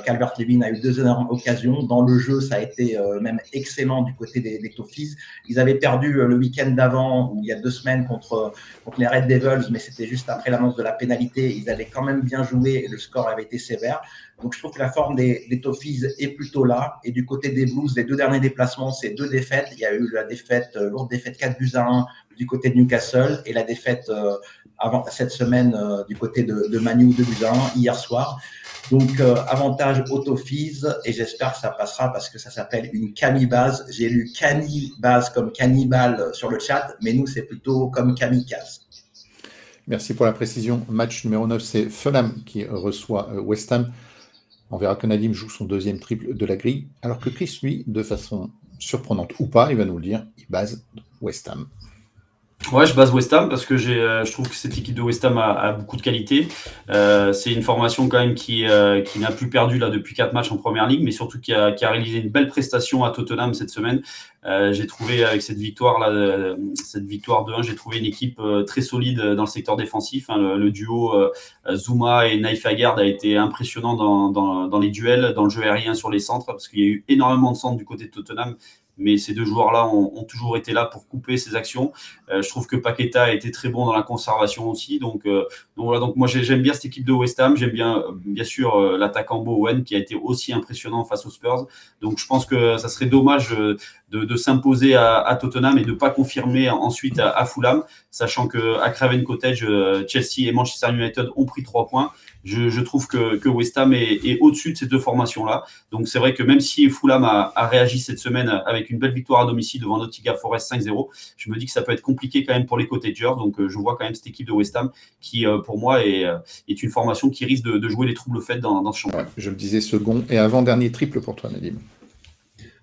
Calvert Levin a eu deux énormes occasions. Dans le jeu, ça a été euh, même excellent du côté des, des Toffees. Ils avaient perdu le week-end d'avant, ou il y a deux semaines, contre, les Red Devils, mais c'était juste après l'annonce de la pénalité. Ils avaient quand même bien joué et le score avait été sévère. Donc, je trouve que la forme des, des Toffees est plutôt là. Et du côté des Blues, les deux derniers déplacements, c'est deux défaites. Il y a eu la défaite, lourde défaite 4 buts à 1 du côté de Newcastle et la défaite euh, avant cette semaine euh, du côté de, Manu de Buzyn hier soir. Donc euh, avantage autofise et j'espère que ça passera parce que ça s'appelle une camibase. J'ai lu canibase comme cannibale sur le chat, mais nous c'est plutôt comme kamikaze. Merci pour la précision. Match numéro 9, c'est Fulham qui reçoit West Ham. On verra que Nadim joue son deuxième triple de la grille, alors que Chris, lui, de façon surprenante ou pas, il va nous le dire, il base West Ham. Ouais, je base West Ham parce que euh, je trouve que cette équipe de West Ham a, beaucoup de qualité. Euh, c'est une formation quand même qui, euh, qui n'a plus perdu là depuis quatre matchs en première ligue, mais surtout qui a, réalisé une belle prestation à Tottenham cette semaine. j'ai trouvé avec cette victoire là, cette victoire de 1, j'ai trouvé une équipe très solide dans le secteur défensif. Hein. le, duo Zuma et Naif Agard a été impressionnant dans les duels, dans le jeu aérien sur les centres, parce qu'il y a eu énormément de centres du côté de Tottenham mais ces deux joueurs-là ont, toujours été là pour couper ces actions. Euh, je trouve que Paqueta a été très bon dans la conservation aussi. Donc, euh, voilà, donc moi j'aime bien cette équipe de West Ham. J'aime bien, euh, bien sûr, l'attaquant Bowen qui a été aussi impressionnant face aux Spurs. Donc je pense que ça serait dommage de, s'imposer à, Tottenham et de ne pas confirmer ensuite à, Fulham, sachant que à Craven Cottage, Chelsea et Manchester United ont pris trois points je, trouve que, West Ham est, au-dessus de ces deux formations-là. Donc c'est vrai que même si Fulham a, réagi cette semaine avec une belle victoire à domicile devant Nottingham Forest 5-0, je me dis que ça peut être compliqué quand même pour les Cottagers. Donc euh, je vois quand même cette équipe de West Ham qui, euh, pour moi, est, euh, est une formation qui risque de, jouer les troubles faits dans, dans ce championnat. je le disais, second et avant-dernier triple pour toi, Nadim.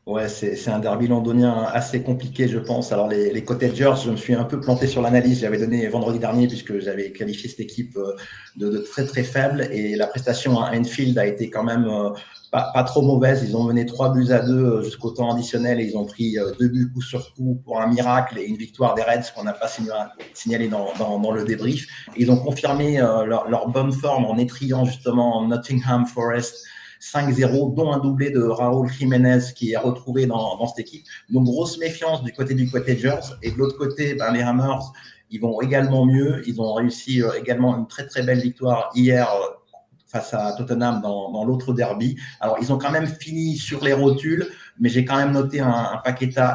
Ouais, c'est un derby londonien assez compliqué, je pense. Alors, les, Cottagers, je me suis un peu planté sur l'analyse. J'avais donné vendredi dernier, puisque j'avais qualifié cette équipe euh, de, très, très faible. Et la prestation à Enfield a été quand même euh, pas, pas, trop mauvaise. Ils ont mené trois buts à deux euh, jusqu'au temps additionnel et ils ont pris deux buts coup sur coup pour un miracle et une victoire des Reds qu'on n'a pas signalé dans, le débrief. ils ont confirmé leur, leur bonne forme en étriant justement Nottingham Forest 5-0, dont un doublé de Raúl Jiménez qui est retrouvé dans, cette équipe. Donc, grosse méfiance du côté du Cottagers. Et de l'autre côté, ben, les Hammers, ils vont également mieux. Ils ont réussi euh, également une très, très belle victoire hier euh, face à Tottenham dans, l'autre derby. Alors, ils ont quand même fini sur les rotules, mais j'ai quand même noté un, un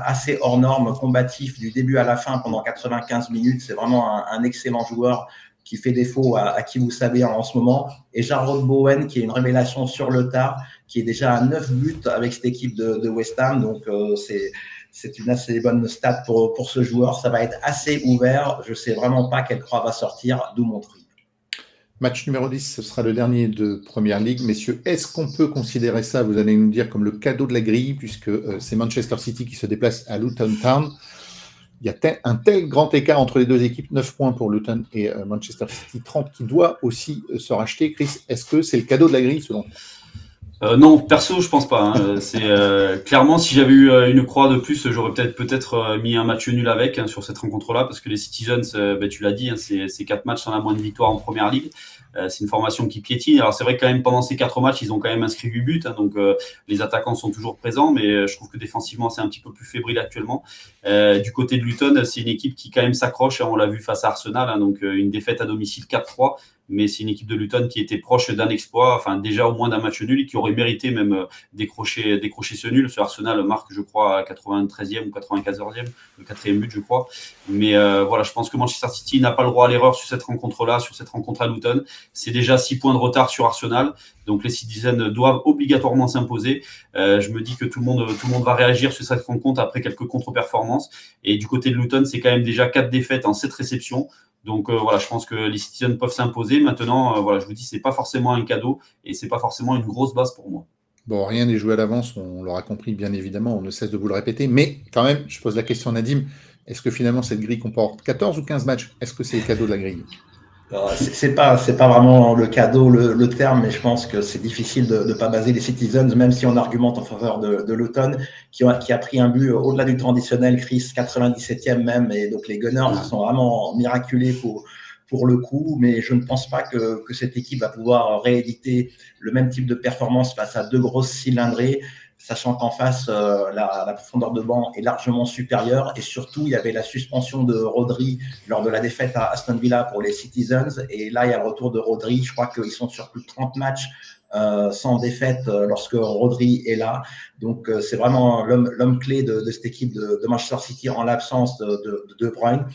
assez hors norme, combatif du début à la fin pendant 95 minutes. C'est vraiment un excellent joueur qui fait défaut à, qui vous savez en, ce moment, et Jarrod Bowen, qui est une révélation sur le tard, qui est déjà à 9 buts avec cette équipe de, West Ham. Donc, euh, c'est une assez bonne stat pour, pour ce joueur. Ça va être assez ouvert. Je ne sais vraiment pas quelle croix va sortir, d'où mon tri. Match numéro 10, ce sera le dernier de Première Ligue. Messieurs, est-ce qu'on peut considérer ça, vous allez nous dire, comme le cadeau de la grille, puisque euh, c'est Manchester City qui se déplace à Luton Town il y a un tel grand écart entre les deux équipes, 9 points pour Luton et euh, Manchester City, 30, qui doit aussi euh, se racheter. Chris, est-ce que c'est le cadeau de la grille selon euh, non, perso, je pense pas. Hein. C'est clairement si j'avais eu une croix de plus, j'aurais peut-être peut-être mis un match nul avec hein, sur cette rencontre-là, parce que les Citizens, ben, tu l'as dit, hein, c'est quatre matchs sans la moindre victoire en première ligue. Euh, c'est une formation qui piétine. Alors c'est vrai que quand même pendant ces quatre matchs, ils ont quand même inscrit 8 buts, hein, donc euh, les attaquants sont toujours présents, mais euh, je trouve que défensivement c'est un petit peu plus fébrile actuellement. du côté de Luton, c'est une équipe qui quand même s'accroche. Hein, on l'a vu face à Arsenal, hein, donc une défaite à domicile 4-3 mais c'est une équipe de Luton qui était proche d'un exploit, enfin déjà au moins d'un match nul et qui aurait mérité même euh, décrocher, décrocher ce nul. Ce Arsenal marque, je crois, à 93e ou 94e, le quatrième but, je crois. Mais euh, voilà, je pense que Manchester City n'a pas le droit à l'erreur sur cette rencontre-là, sur cette rencontre à Luton. C'est déjà 6 points de retard sur Arsenal. Donc les Citizens doivent obligatoirement s'imposer. Euh, je me dis que tout le monde, tout le monde va réagir sur cette rencontre après quelques contre-performances. Et du côté de Luton, c'est quand même déjà 4 défaites en 7 réceptions. Donc euh, voilà, je pense que les Citizens peuvent s'imposer. Maintenant, euh, voilà, je vous dis, c'est pas forcément un cadeau et c'est pas forcément une grosse base pour moi. Bon, rien n'est joué à l'avance, on l'aura compris bien évidemment, on ne cesse de vous le répéter. Mais quand même, je pose la question à Nadim, est-ce que finalement cette grille comporte 14 ou 15 matchs? Est-ce que c'est le cadeau de la grille? C'est pas c'est pas vraiment le cadeau le, terme mais je pense que c'est difficile de ne pas baser les Citizens même si on argumente en faveur de, de l'automne qui, qui a pris un but au-delà du traditionnel Chris 97e même et donc les Gunners sont vraiment miraculés pour pour le coup mais je ne pense pas que, que cette équipe va pouvoir rééditer le même type de performance face à deux grosses cylindrées sachant qu'en face, euh, la, profondeur de banc est largement supérieure. Et surtout, il y avait la suspension de Rodri lors de la défaite à Aston Villa pour les Citizens. Et là, il y a le retour de Rodri. Je crois qu'ils sont sur plus de 30 matchs euh, sans défaite euh, lorsque Rodri est là. Donc, c'est vraiment l'homme clé de, cette équipe de, Manchester City en l'absence de, de, de, Bruyne.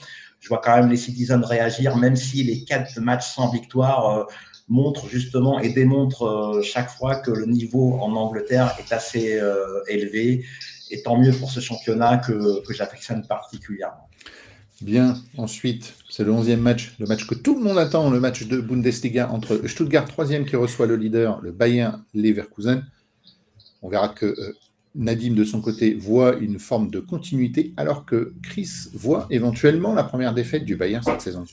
Je vois quand même les Citizens réagir, même si les quatre matchs sans victoire montre justement et démontre euh, chaque fois que le niveau en Angleterre est assez euh, élevé. Et tant mieux pour ce championnat que, que j'affectionne particulièrement. Bien, ensuite, c'est le 11e match, le match que tout le monde attend, le match de Bundesliga entre Stuttgart 3e qui reçoit le leader, le Bayern Leverkusen. On verra que euh, Nadim, de son côté, voit une forme de continuité, alors que Chris voit éventuellement la première défaite du Bayern cette saison.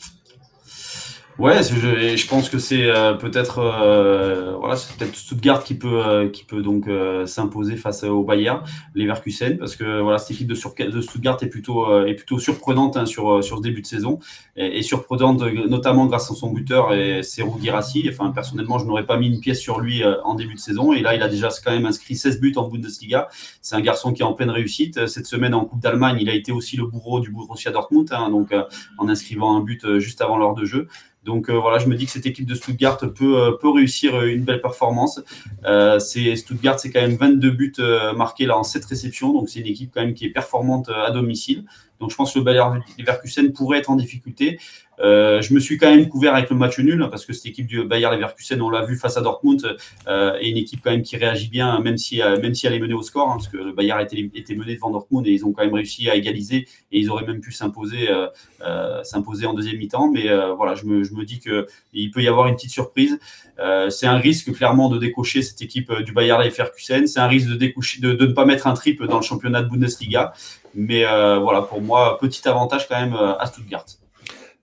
Ouais, je, je pense que c'est euh, peut-être euh, voilà, c'est peut-être Stuttgart qui peut euh, qui peut donc s'imposer face au Bayern, Leverkusen, parce que voilà cette équipe de, Stuttgart est plutôt est plutôt surprenante hein, sur sur ce début de saison et, surprenante notamment grâce à son buteur et Serou Girassi. Enfin personnellement, je n'aurais pas mis une pièce sur lui en début de saison et là il a déjà quand même inscrit 16 buts en Bundesliga. C'est un garçon qui est en pleine réussite. Cette semaine en Coupe d'Allemagne, il a été aussi le bourreau du Borussia Dortmund, hein, donc en inscrivant un but juste avant l'heure de jeu. Donc euh, voilà, je me dis que cette équipe de Stuttgart peut, euh, peut réussir euh, une belle performance. c'est Stuttgart, c'est quand même 22 buts marqués là en 7 réceptions, donc c'est une équipe quand même qui est performante à domicile. Donc je pense que le Bayer Leverkusen pourrait être en difficulté. Euh, je me suis quand même couvert avec le match nul hein, parce que cette équipe du Bayer Leverkusen, on l'a vu face à Dortmund, euh, est une équipe quand même qui réagit bien, même si, euh, même si elle est menée au score, hein, parce que le Bayer était, mené devant Dortmund et ils ont quand même réussi à égaliser et ils auraient même pu s'imposer, s'imposer en deuxième mi-temps. Mais voilà, je me, dis que il peut y avoir une petite surprise. c'est un risque clairement de décocher cette équipe du Bayer Leverkusen. C'est un risque de, décocher, de, ne pas mettre un triple dans le championnat de Bundesliga. Mais voilà, pour moi, petit avantage quand même à Stuttgart.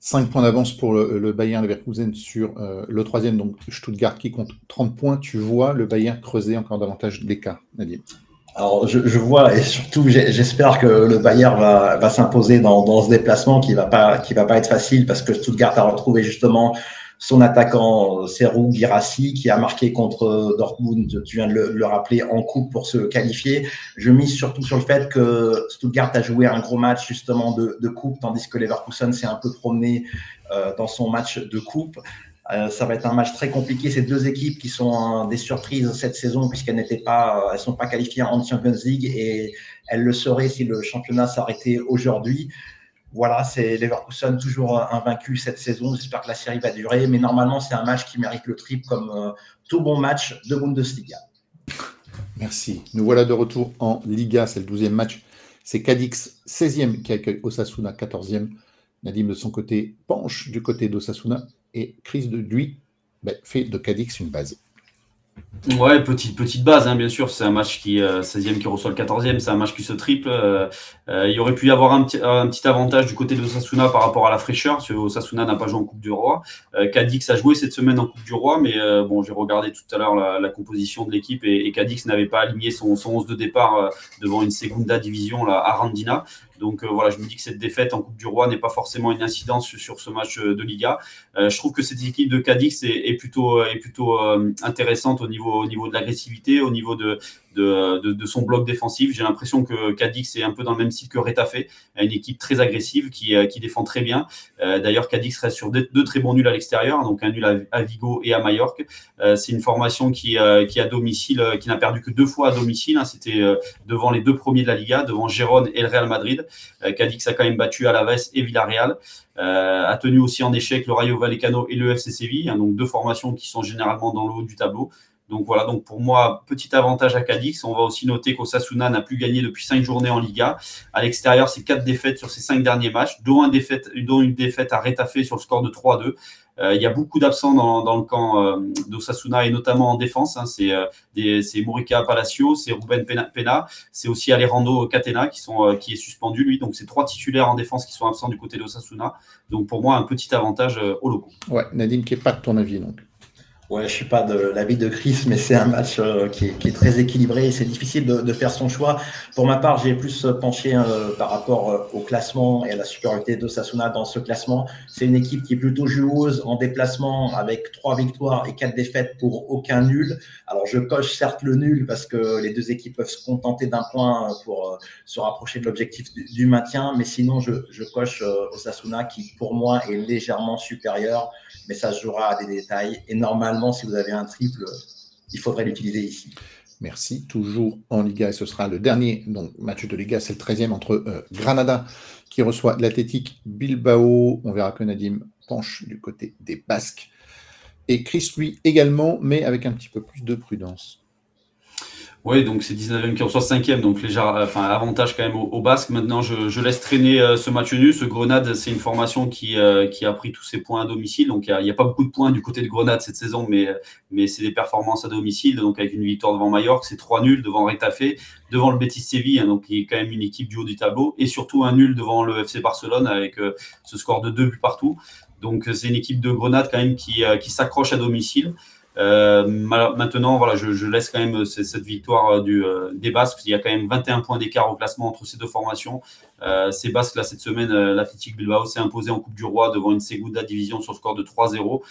5 points d'avance pour le, le, Bayern Leverkusen sur euh, le troisième, donc Stuttgart qui compte 30 points. Tu vois le Bayern creuser encore davantage l'écart, Nadim alors, je, je, vois et surtout, j'espère que le Bayern va, va s'imposer dans, dans, ce déplacement qui va qui va pas être facile parce que Stuttgart a retrouvé justement son attaquant Serou Girassi qui a marqué contre Dortmund, tu viens de le, rappeler, en coupe pour se qualifier. Je mise surtout sur le fait que Stuttgart a joué un gros match justement de, coupe, tandis que Leverkusen s'est un peu promené euh, dans son match de coupe. Euh, ça va être un match très compliqué. Ces deux équipes qui sont des surprises cette saison puisqu'elles n'étaient pas, elles sont pas qualifiées en Champions League et elles le seraient si le championnat s'arrêtait aujourd'hui. Voilà, c'est Leverkusen toujours invaincu cette saison. J'espère que la série va durer, mais normalement, c'est un match qui mérite le triple comme euh, tout bon match de Bundesliga. Merci. Nous voilà de retour en Liga. C'est le 12e match. C'est Cadix 16e qui accueille Osasuna 14e. Nadim de son côté penche du côté d'Osasuna et Chris de lui ben, fait de Cadix une base. Ouais, petite, petite base, hein, bien sûr. C'est un match qui, 16e euh, qui reçoit le 14e. C'est un match qui se triple. Euh, euh, il aurait pu y avoir un petit, un petit avantage du côté de Osasuna par rapport à la fraîcheur, parce que Osasuna n'a pas joué en Coupe du Roi. Cadix a joué cette semaine en Coupe du Roi, mais bon, j'ai regardé tout à l'heure la, composition de l'équipe et, Cadix n'avait pas aligné son, son 11 de départ devant une Segunda Division là, à Randina. Donc voilà, je me dis que cette défaite en Coupe du Roi n'est pas forcément une incidence sur ce match de Liga. je trouve que cette équipe de Cadix est, plutôt, intéressante au niveau de l'agressivité, au niveau de, de, son bloc défensif. J'ai l'impression que Cadix est un peu dans le même style que Retafe, une équipe très agressive qui, euh, défend très bien. Euh, d'ailleurs, Cadix reste sur deux, très bons nuls à l'extérieur, donc un nul à, Vigo et à Majorque. Euh, c'est une formation qui, qui à domicile, qui n'a perdu que deux fois à domicile. Hein. C'était devant les deux premiers de la Liga, devant Gérone et le Real Madrid. Cadix a quand même battu Alaves et Villarreal. a tenu aussi en échec le Rayo Vallecano et le FC Séville, hein, donc deux formations qui sont généralement dans le haut du tableau. Donc voilà, donc pour moi, petit avantage à Cadix. On va aussi noter qu'Osasuna n'a plus gagné depuis cinq journées en Liga. À l'extérieur, c'est quatre défaites sur ses cinq derniers matchs, dont, une défaite à Retafe sur le score de 3-2. Euh, il y a beaucoup d'absents dans, le camp euh, d'Osasuna et notamment en défense. Hein. c'est euh, Murica Palacio, c'est Ruben Pena, c'est aussi Alejandro Catena qui, sont, qui est suspendu lui. Donc c'est trois titulaires en défense qui sont absents du côté d'Osasuna. Donc pour moi, un petit avantage au locaux. Ouais, Nadine, qui pas de ton avis donc. Ouais, je suis pas de l'avis de Chris, mais c'est un match euh, qui, est, très équilibré et c'est difficile de, faire son choix. Pour ma part, j'ai plus penché euh, par rapport euh, au classement et à la supériorité de Sasuna dans ce classement. C'est une équipe qui est plutôt joueuse en déplacement avec trois victoires et quatre défaites pour aucun nul. Alors je coche certes le nul parce que les deux équipes peuvent se contenter d'un point pour se rapprocher de l'objectif du, du, maintien, mais sinon je, je coche Osasuna qui pour moi est légèrement supérieur mais ça jouera à des détails. Et normalement, si vous avez un triple, il faudrait l'utiliser ici. Merci. Toujours en Liga, et ce sera le dernier donc, match de Liga, c'est le 13e entre euh, Granada qui reçoit l'Athletic Bilbao. On verra que Nadim penche du côté des Basques. Et Chris, lui, également, mais avec un petit peu plus de prudence. Oui, donc c'est 19e qui reçoit 5e, donc légère, enfin, avantage quand même au, Basque. Maintenant, je, laisse traîner euh, ce match nul. Ce Grenade, c'est une formation qui, euh, qui a pris tous ses points à domicile. Donc il n'y a, pas beaucoup de points du côté de Grenade cette saison, mais, mais c'est des performances à domicile. Donc avec une victoire devant Mallorca, c'est 3 nuls devant Retafe, devant le Betis Séville, hein, donc qui est quand même une équipe du haut du tableau, et surtout un nul devant le FC Barcelone avec euh, ce score de 2 buts partout. Donc c'est une équipe de Grenade quand même qui, qui s'accroche à domicile. Euh, maintenant, voilà, je, laisse quand même cette victoire euh, du, euh, des Basques. Il y a quand même 21 points d'écart au classement entre ces deux formations. ces Basques, là, cette semaine, l'Athletic Bilbao s'est imposé en Coupe du Roi devant une Segunda Division sur score de 3-0.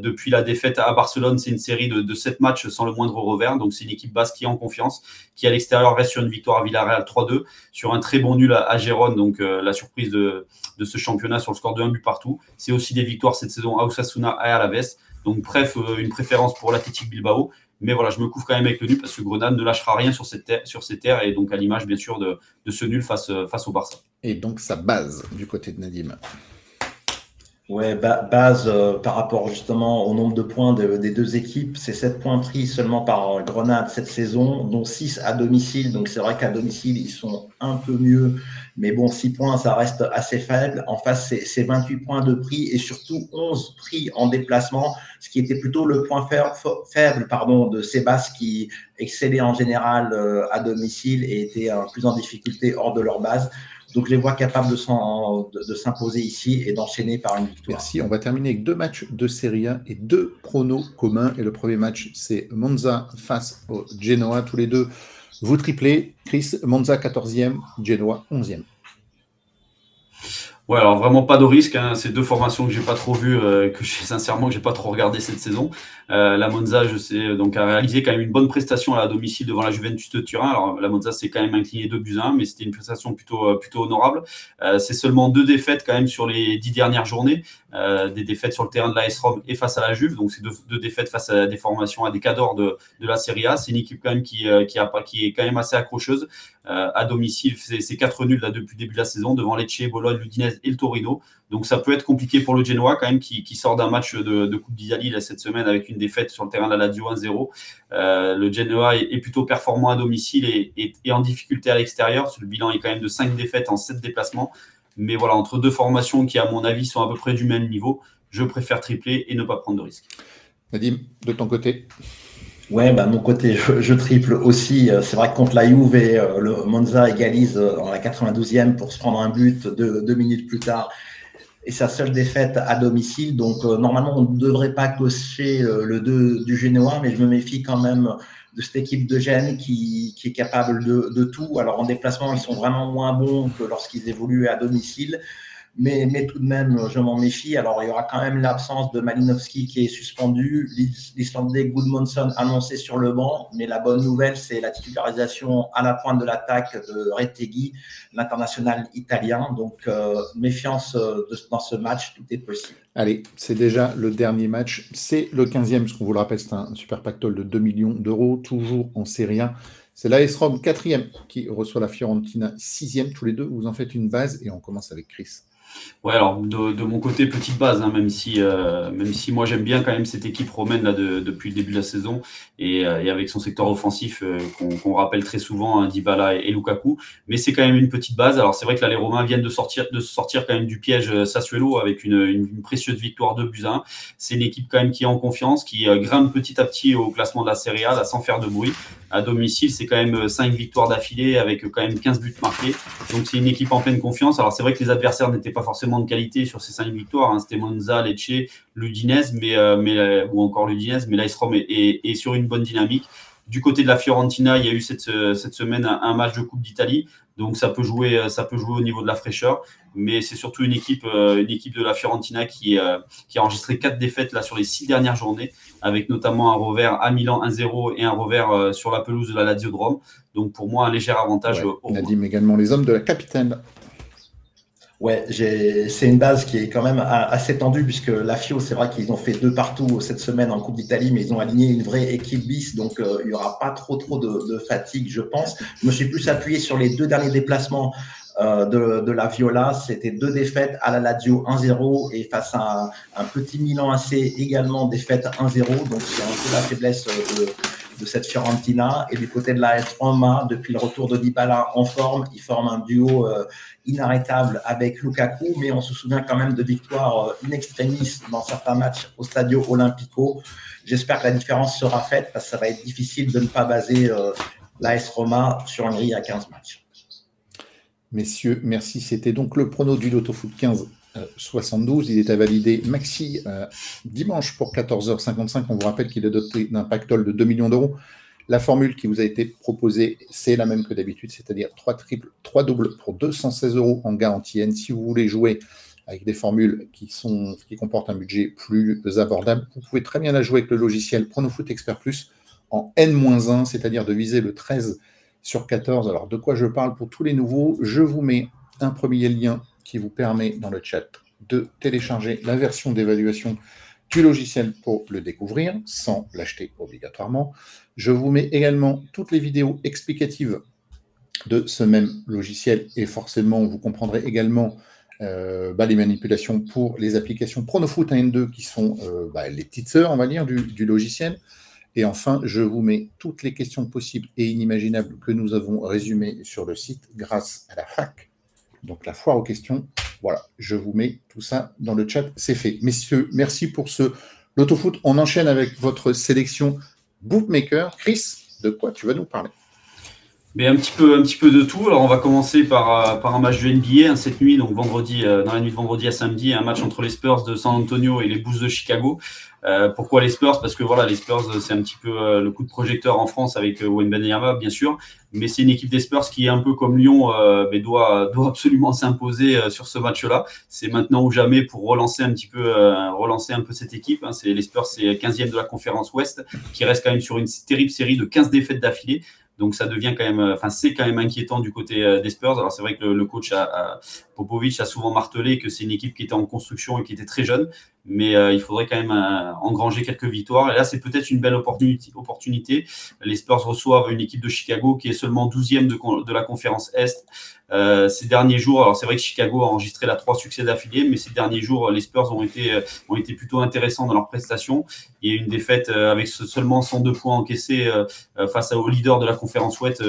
depuis la défaite à Barcelone, c'est une série de, de 7 matchs sans le moindre revers. Donc, c'est une équipe basque qui est en confiance, qui à l'extérieur reste sur une victoire à Villarreal 3-2, sur un très bon nul à, Gérone, donc la surprise de, de, ce championnat sur le score de 1 but partout. C'est aussi des victoires cette saison à Osasuna et à Alaves. Donc, bref, euh, une préférence pour l'Athletic Bilbao. Mais voilà, je me couvre quand même avec le nul parce que Grenade ne lâchera rien sur, ces terres et donc à l'image, bien sûr, de, ce nul face, euh, face au Barça. Et donc, sa base du côté de Nadim. Ouais, base euh, par rapport justement au nombre de points des deux équipes, c'est 7 points pris seulement par Grenade cette saison, dont 6 à domicile. Donc c'est vrai qu'à domicile, ils sont un peu mieux mais bon, 6 points, ça reste assez faible. En face, c'est 28 points de prix et surtout 11 prix en déplacement, ce qui était plutôt le point faible pardon, de Sébastien qui excellait en général euh, à domicile et était plus en difficulté hors de leur base. Donc, je les vois capables de s'imposer ici et d'enchaîner par une victoire. Merci. On va terminer avec deux matchs de Serie A et deux pronos communs. Et le premier match, c'est Monza face au Genoa. Tous les deux vous triplez, Chris, Monza 14e, Genoa 11e. Ouais, alors vraiment pas de risque. Hein. C'est deux formations que j'ai pas trop vues, euh, que j'ai sincèrement j'ai pas trop regardé cette saison. Euh, la Monza, je sais, donc a réalisé quand même une bonne prestation à domicile devant la Juventus de Turin. Alors la Monza s'est quand même incliné 2 buts 1, mais c'était une prestation plutôt euh, honorable. c'est seulement deux défaites quand même sur les dix dernières journées, des défaites sur le terrain de la S-Rome et face à la Juve. Donc c'est deux, défaites face à des formations à des cadors de, la Serie A. C'est une équipe quand même qui a qui est quand même assez accrocheuse à domicile. C'est quatre nuls depuis le début de la saison devant Lecce, Bologne, l'Udinese et le Torino. Donc ça peut être compliqué pour le Genoa quand même qui, sort d'un match de, Coupe d'Italie cette semaine avec une défaite sur le terrain de la Lazio 1-0. Euh, le Genoa est, plutôt performant à domicile et, en difficulté à l'extérieur. Le bilan est quand même de 5 défaites en 7 déplacements. Mais voilà, entre deux formations qui, à mon avis, sont à peu près du même niveau, je préfère tripler et ne pas prendre de risques. Nadim, de ton côté? Ouais, bah, mon côté, je, triple aussi. Euh, c'est vrai que contre la Juve, euh, le Monza égalise en la 92e pour se prendre un but deux, deux minutes plus tard et sa seule défaite à domicile. Donc, euh, normalement, on ne devrait pas cocher euh, le 2 du Genoa, mais je me méfie quand même de cette équipe de Gênes qui, qui, est capable de, de, tout. Alors, en déplacement, ils sont vraiment moins bons que lorsqu'ils évoluent à domicile mais, tout de même, je m'en méfie. Alors, il y aura quand même l'absence de Malinowski qui est suspendu, l'Islandais Goodmanson annoncé sur le banc, mais la bonne nouvelle, c'est la titularisation à la pointe de l'attaque de Retegui, l'international italien. Donc, euh, méfiance euh, dans ce match, tout est possible. Allez, c'est déjà le dernier match. C'est le 15e, qu'on vous le rappelle, c'est un super pactole de 2 millions d'euros, toujours en Série A. C'est l'AS Rome 4e qui reçoit la Fiorentina 6e. Tous les deux, vous en faites une base et on commence avec Chris. Ouais, alors de, mon côté, petite base, hein, même, si, euh, même si moi j'aime bien quand même cette équipe romaine là, depuis le début de la saison et, euh, avec son secteur offensif euh, qu'on rappelle très souvent, hein, Dybala et, Lukaku. Mais c'est quand même une petite base. Alors c'est vrai que là, les Romains viennent de sortir, de sortir quand même du piège Sassuolo avec une, précieuse victoire de buts C'est une équipe quand même qui est en confiance, qui grimpe petit à petit au classement de la Serie A, sans faire de bruit. À domicile, c'est quand même 5 victoires d'affilée avec quand même 15 buts marqués. Donc c'est une équipe en pleine confiance. Alors c'est vrai que les adversaires n'étaient pas forcément de qualité sur ces cinq victoires. Hein. C'était Monza, Lecce, l'Udinese, mais, euh, mais, euh, ou encore l'Udinese, mais l'Ice Rome est, sur une bonne dynamique. Du côté de la Fiorentina, il y a eu cette, euh, cette semaine un, match de Coupe d'Italie, donc ça peut jouer, ça peut jouer au niveau de la fraîcheur. Mais c'est surtout une équipe, une équipe de la Fiorentina qui, qui a enregistré quatre défaites là sur les six dernières journées, avec notamment un revers à Milan 1-0 et un revers sur la pelouse de la Lazio de Rome. Donc pour moi, un léger avantage. on a dit également les hommes de la capitaine. Ouais, c'est une base qui est quand même assez tendue puisque la FIO, c'est vrai qu'ils ont fait deux partout cette semaine en Coupe d'Italie, mais ils ont aligné une vraie équipe bis, donc euh, il n'y aura pas trop trop de, fatigue, je pense. Je me suis plus appuyé sur les deux derniers déplacements euh, de, la Viola. C'était deux défaites à la Lazio 1-0 et face à un, petit Milan AC également défaite 1-0. Donc c'est un peu la faiblesse de, de cette Fiorentina. Et du côté de la S Roma, depuis le retour de Dybala en forme, ils forment un duo euh, inarrêtable avec Lukaku. Mais on se souvient quand même de victoires euh, in extremis dans certains matchs au Stadio Olimpico. J'espère que la différence sera faite parce que ça va être difficile de ne pas baser euh, la S Roma sur une grille à 15 matchs. Messieurs, merci. C'était donc le prono du Loto Foot 15 72. Il est à valider Maxi euh, dimanche pour 14h55. On vous rappelle qu'il est doté d'un pactole de 2 millions d'euros. La formule qui vous a été proposée, c'est la même que d'habitude, c'est-à-dire 3 triples, 3 doubles pour 216 euros en garantie N. Si vous voulez jouer avec des formules qui, sont, qui comportent un budget plus abordable, vous pouvez très bien la jouer avec le logiciel PronoFoot Expert Plus en N-1, c'est-à-dire de viser le 13 sur 14. Alors, de quoi je parle pour tous les nouveaux? Je vous mets un premier lien qui vous permet dans le chat de télécharger la version d'évaluation du logiciel pour le découvrir sans l'acheter obligatoirement. Je vous mets également toutes les vidéos explicatives de ce même logiciel et forcément vous comprendrez également euh, bah, les manipulations pour les applications Pronofoot 1 et 2 qui sont euh, bah, les petites sœurs, on va dire, du, du, logiciel. Et enfin, je vous mets toutes les questions possibles et inimaginables que nous avons résumées sur le site grâce à la fac donc la foire aux questions. Voilà, je vous mets tout ça dans le chat, c'est fait. Messieurs, merci pour ce l'autofoot. On enchaîne avec votre sélection bookmaker. Chris, de quoi tu vas nous parler? Mais un petit peu, un petit peu de tout. Alors on va commencer par, euh, par un match de NBA hein, cette nuit, donc vendredi, euh, dans la nuit de vendredi à samedi, un match entre les Spurs de San Antonio et les Bulls de Chicago. Euh, pourquoi les Spurs? Parce que voilà, les Spurs c'est un petit peu le coup de projecteur en France avec Wayne Benyama, bien sûr, mais c'est une équipe des Spurs qui est un peu comme Lyon, mais doit, [LAUGHS] doit absolument s'imposer sur ce match-là. C'est maintenant ou jamais pour relancer un petit peu, relancer un peu cette équipe. Hein. C'est les Spurs, c'est 15e de la conférence Ouest, qui reste quand même sur une terrible série de 15 défaites d'affilée. Donc ça devient quand même, enfin c'est quand même inquiétant du côté euh, des Spurs. Alors c'est vrai que le, coach a, Popovic a souvent martelé que c'est une équipe qui était en construction et qui était très jeune, mais euh, il faudrait quand même euh, engranger quelques victoires. Et là c'est peut-être une belle opportunité. Les Spurs reçoivent une équipe de Chicago qui est seulement 12e de, de la conférence Est. Euh, ces derniers jours, alors c'est vrai que Chicago a enregistré la trois succès d'affilée, mais ces derniers jours, les Spurs ont été, euh, ont été plutôt intéressants dans leurs prestations. Il y a une défaite euh, avec seulement 102 points encaissés face au leader de la conférence Ouest,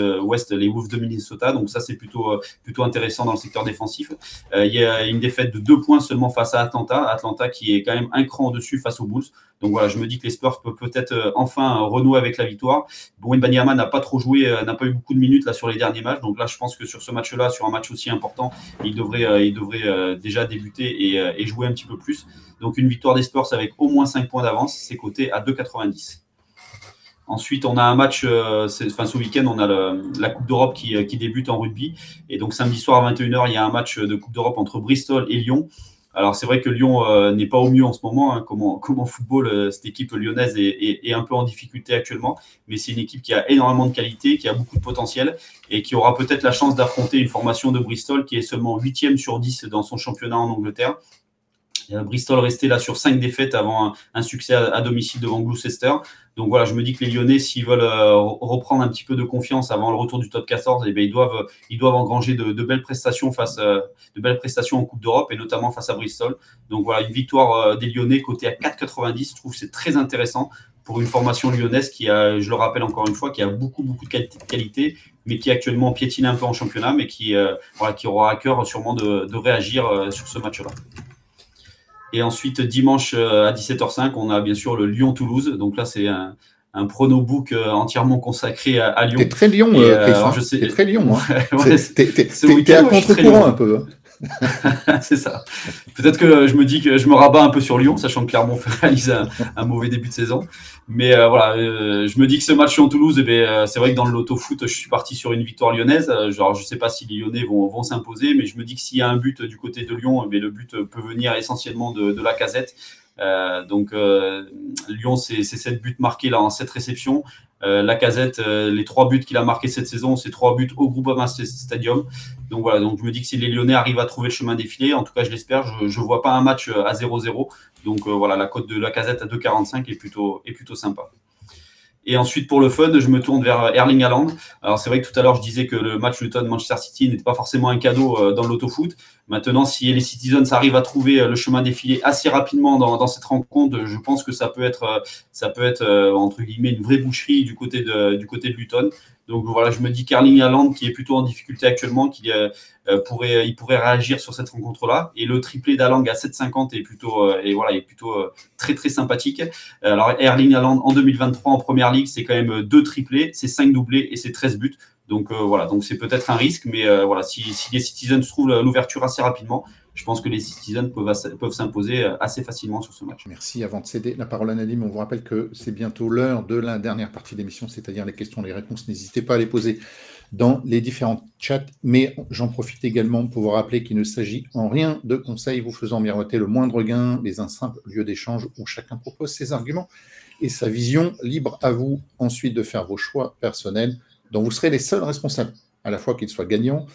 les Wolves de Minnesota. Donc ça, c'est plutôt, plutôt intéressant dans le secteur défensif. Il y a une défaite de deux points seulement face à Atlanta. Atlanta qui est quand même un cran au-dessus face aux Bulls. Donc voilà, je me dis que les Spurs peuvent peut-être enfin renouer avec la victoire. Bowen Banyama n'a pas trop joué, n'a pas eu beaucoup de minutes là sur les derniers matchs. Donc là, je pense que sur ce match-là, sur un match aussi important, il devrait, euh, euh, déjà débuter euh, et, jouer un petit peu plus. Donc une victoire des Spurs avec au moins 5 points d'avance, c'est coté à 2,90. Ensuite, on a un match, enfin, ce week-end, on a la Coupe d'Europe qui, qui, débute en rugby. Et donc samedi soir à 21h, il y a un match de Coupe d'Europe entre Bristol et Lyon. Alors c'est vrai que Lyon euh, n'est pas au mieux en ce moment. Hein, comment, [LAUGHS] comment football, euh, cette équipe lyonnaise est, un peu en difficulté actuellement, mais c'est une équipe qui a énormément de qualité, qui a beaucoup de potentiel et qui aura peut-être la chance d'affronter une formation de Bristol qui est seulement 8 sur 10 dans son championnat en Angleterre Bristol restait là sur cinq défaites avant un, succès à, domicile devant Gloucester. Donc voilà, je me dis que les Lyonnais, s'ils veulent euh, reprendre un petit peu de confiance avant le retour du top 14, eh bien, ils, doivent, ils doivent engranger de, belles prestations face euh, de belles prestations en Coupe d'Europe et notamment face à Bristol. Donc voilà, une victoire euh, des Lyonnais côté à 4,90, je trouve c'est très intéressant pour une formation lyonnaise qui a, je le rappelle encore une fois, qui a beaucoup beaucoup de qualité, mais qui actuellement piétine un peu en championnat, mais qui, voilà, qui aura à cœur sûrement de réagir sur ce match-là. Et ensuite, dimanche euh, à 17h05, on a bien sûr le Lyon-Toulouse. Donc là, c'est un, un pronobook euh, entièrement consacré à, Lyon. T'es très Lyon, euh, Chris, je sais... T'es très Lyon. Hein. [LAUGHS] T'es à contre-courant un peu. Hein. [LAUGHS] c'est ça. Peut-être que je me dis que je me rabats un peu sur Lyon, sachant que Clermont réalise un, un mauvais début de saison. Mais euh, voilà, euh, je me dis que ce match en Toulouse, eh bien, euh, c'est vrai que dans le loto foot, je suis parti sur une victoire lyonnaise. Genre, je sais pas si les Lyonnais vont, s'imposer, mais je me dis que s'il y a un but du côté de Lyon, eh le but peut venir essentiellement de, la casette. Donc Lyon, c'est 7 buts marqués là en 7 réceptions. Euh, la casette, euh, les trois buts qu'il a marqués cette saison, c'est trois buts au Groupama Stadium. Donc voilà, donc je me dis que si les Lyonnais arrivent à trouver le chemin défilé, en tout cas je l'espère, je ne vois pas un match euh, à 0-0. Donc voilà, la cote de la casette à 2,45 est plutôt, est plutôt sympa. Et ensuite, pour le fun, je me tourne vers Erling Haaland. Alors, c'est vrai que tout à l'heure, je disais que le match Luton-Manchester City n'était pas forcément un cadeau dans l'autofoot. Maintenant, si les Citizens arrivent à trouver le chemin défilé assez rapidement dans, cette rencontre, je pense que ça peut être, ça peut être guillemets une vraie boucherie du côté de, du Luton. Donc voilà, je me dis Carling Haaland qui est plutôt en difficulté actuellement, euh, euh, pourrait, il pourrait réagir sur cette rencontre-là. Et le triplé d'Alang à 7,50 est plutôt, euh, voilà, est plutôt très très sympathique. alors Erling Haaland en 2023 en première ligue, c'est quand même deux triplés, c'est 5 doublés et c'est 13 buts. Donc voilà, donc c'est peut-être un risque, mais voilà, si, les Citizens trouvent l'ouverture assez rapidement, je pense que les Citizens peuvent, s'imposer euh, assez facilement sur ce match. Merci. Avant de céder la parole à Nadim, on vous rappelle que c'est bientôt l'heure de la dernière partie de l'émission, c'est-à-dire les questions, les réponses. N'hésitez pas à les poser dans les différents chats, mais j'en profite également pour vous rappeler qu'il ne s'agit en rien de conseils vous faisant miroiter le moindre gain, les un simple lieu d'échange où chacun propose ses arguments et sa vision. Libre à vous ensuite de faire vos choix personnels dont vous serez les seuls responsables, à la fois qu'ils soient gagnants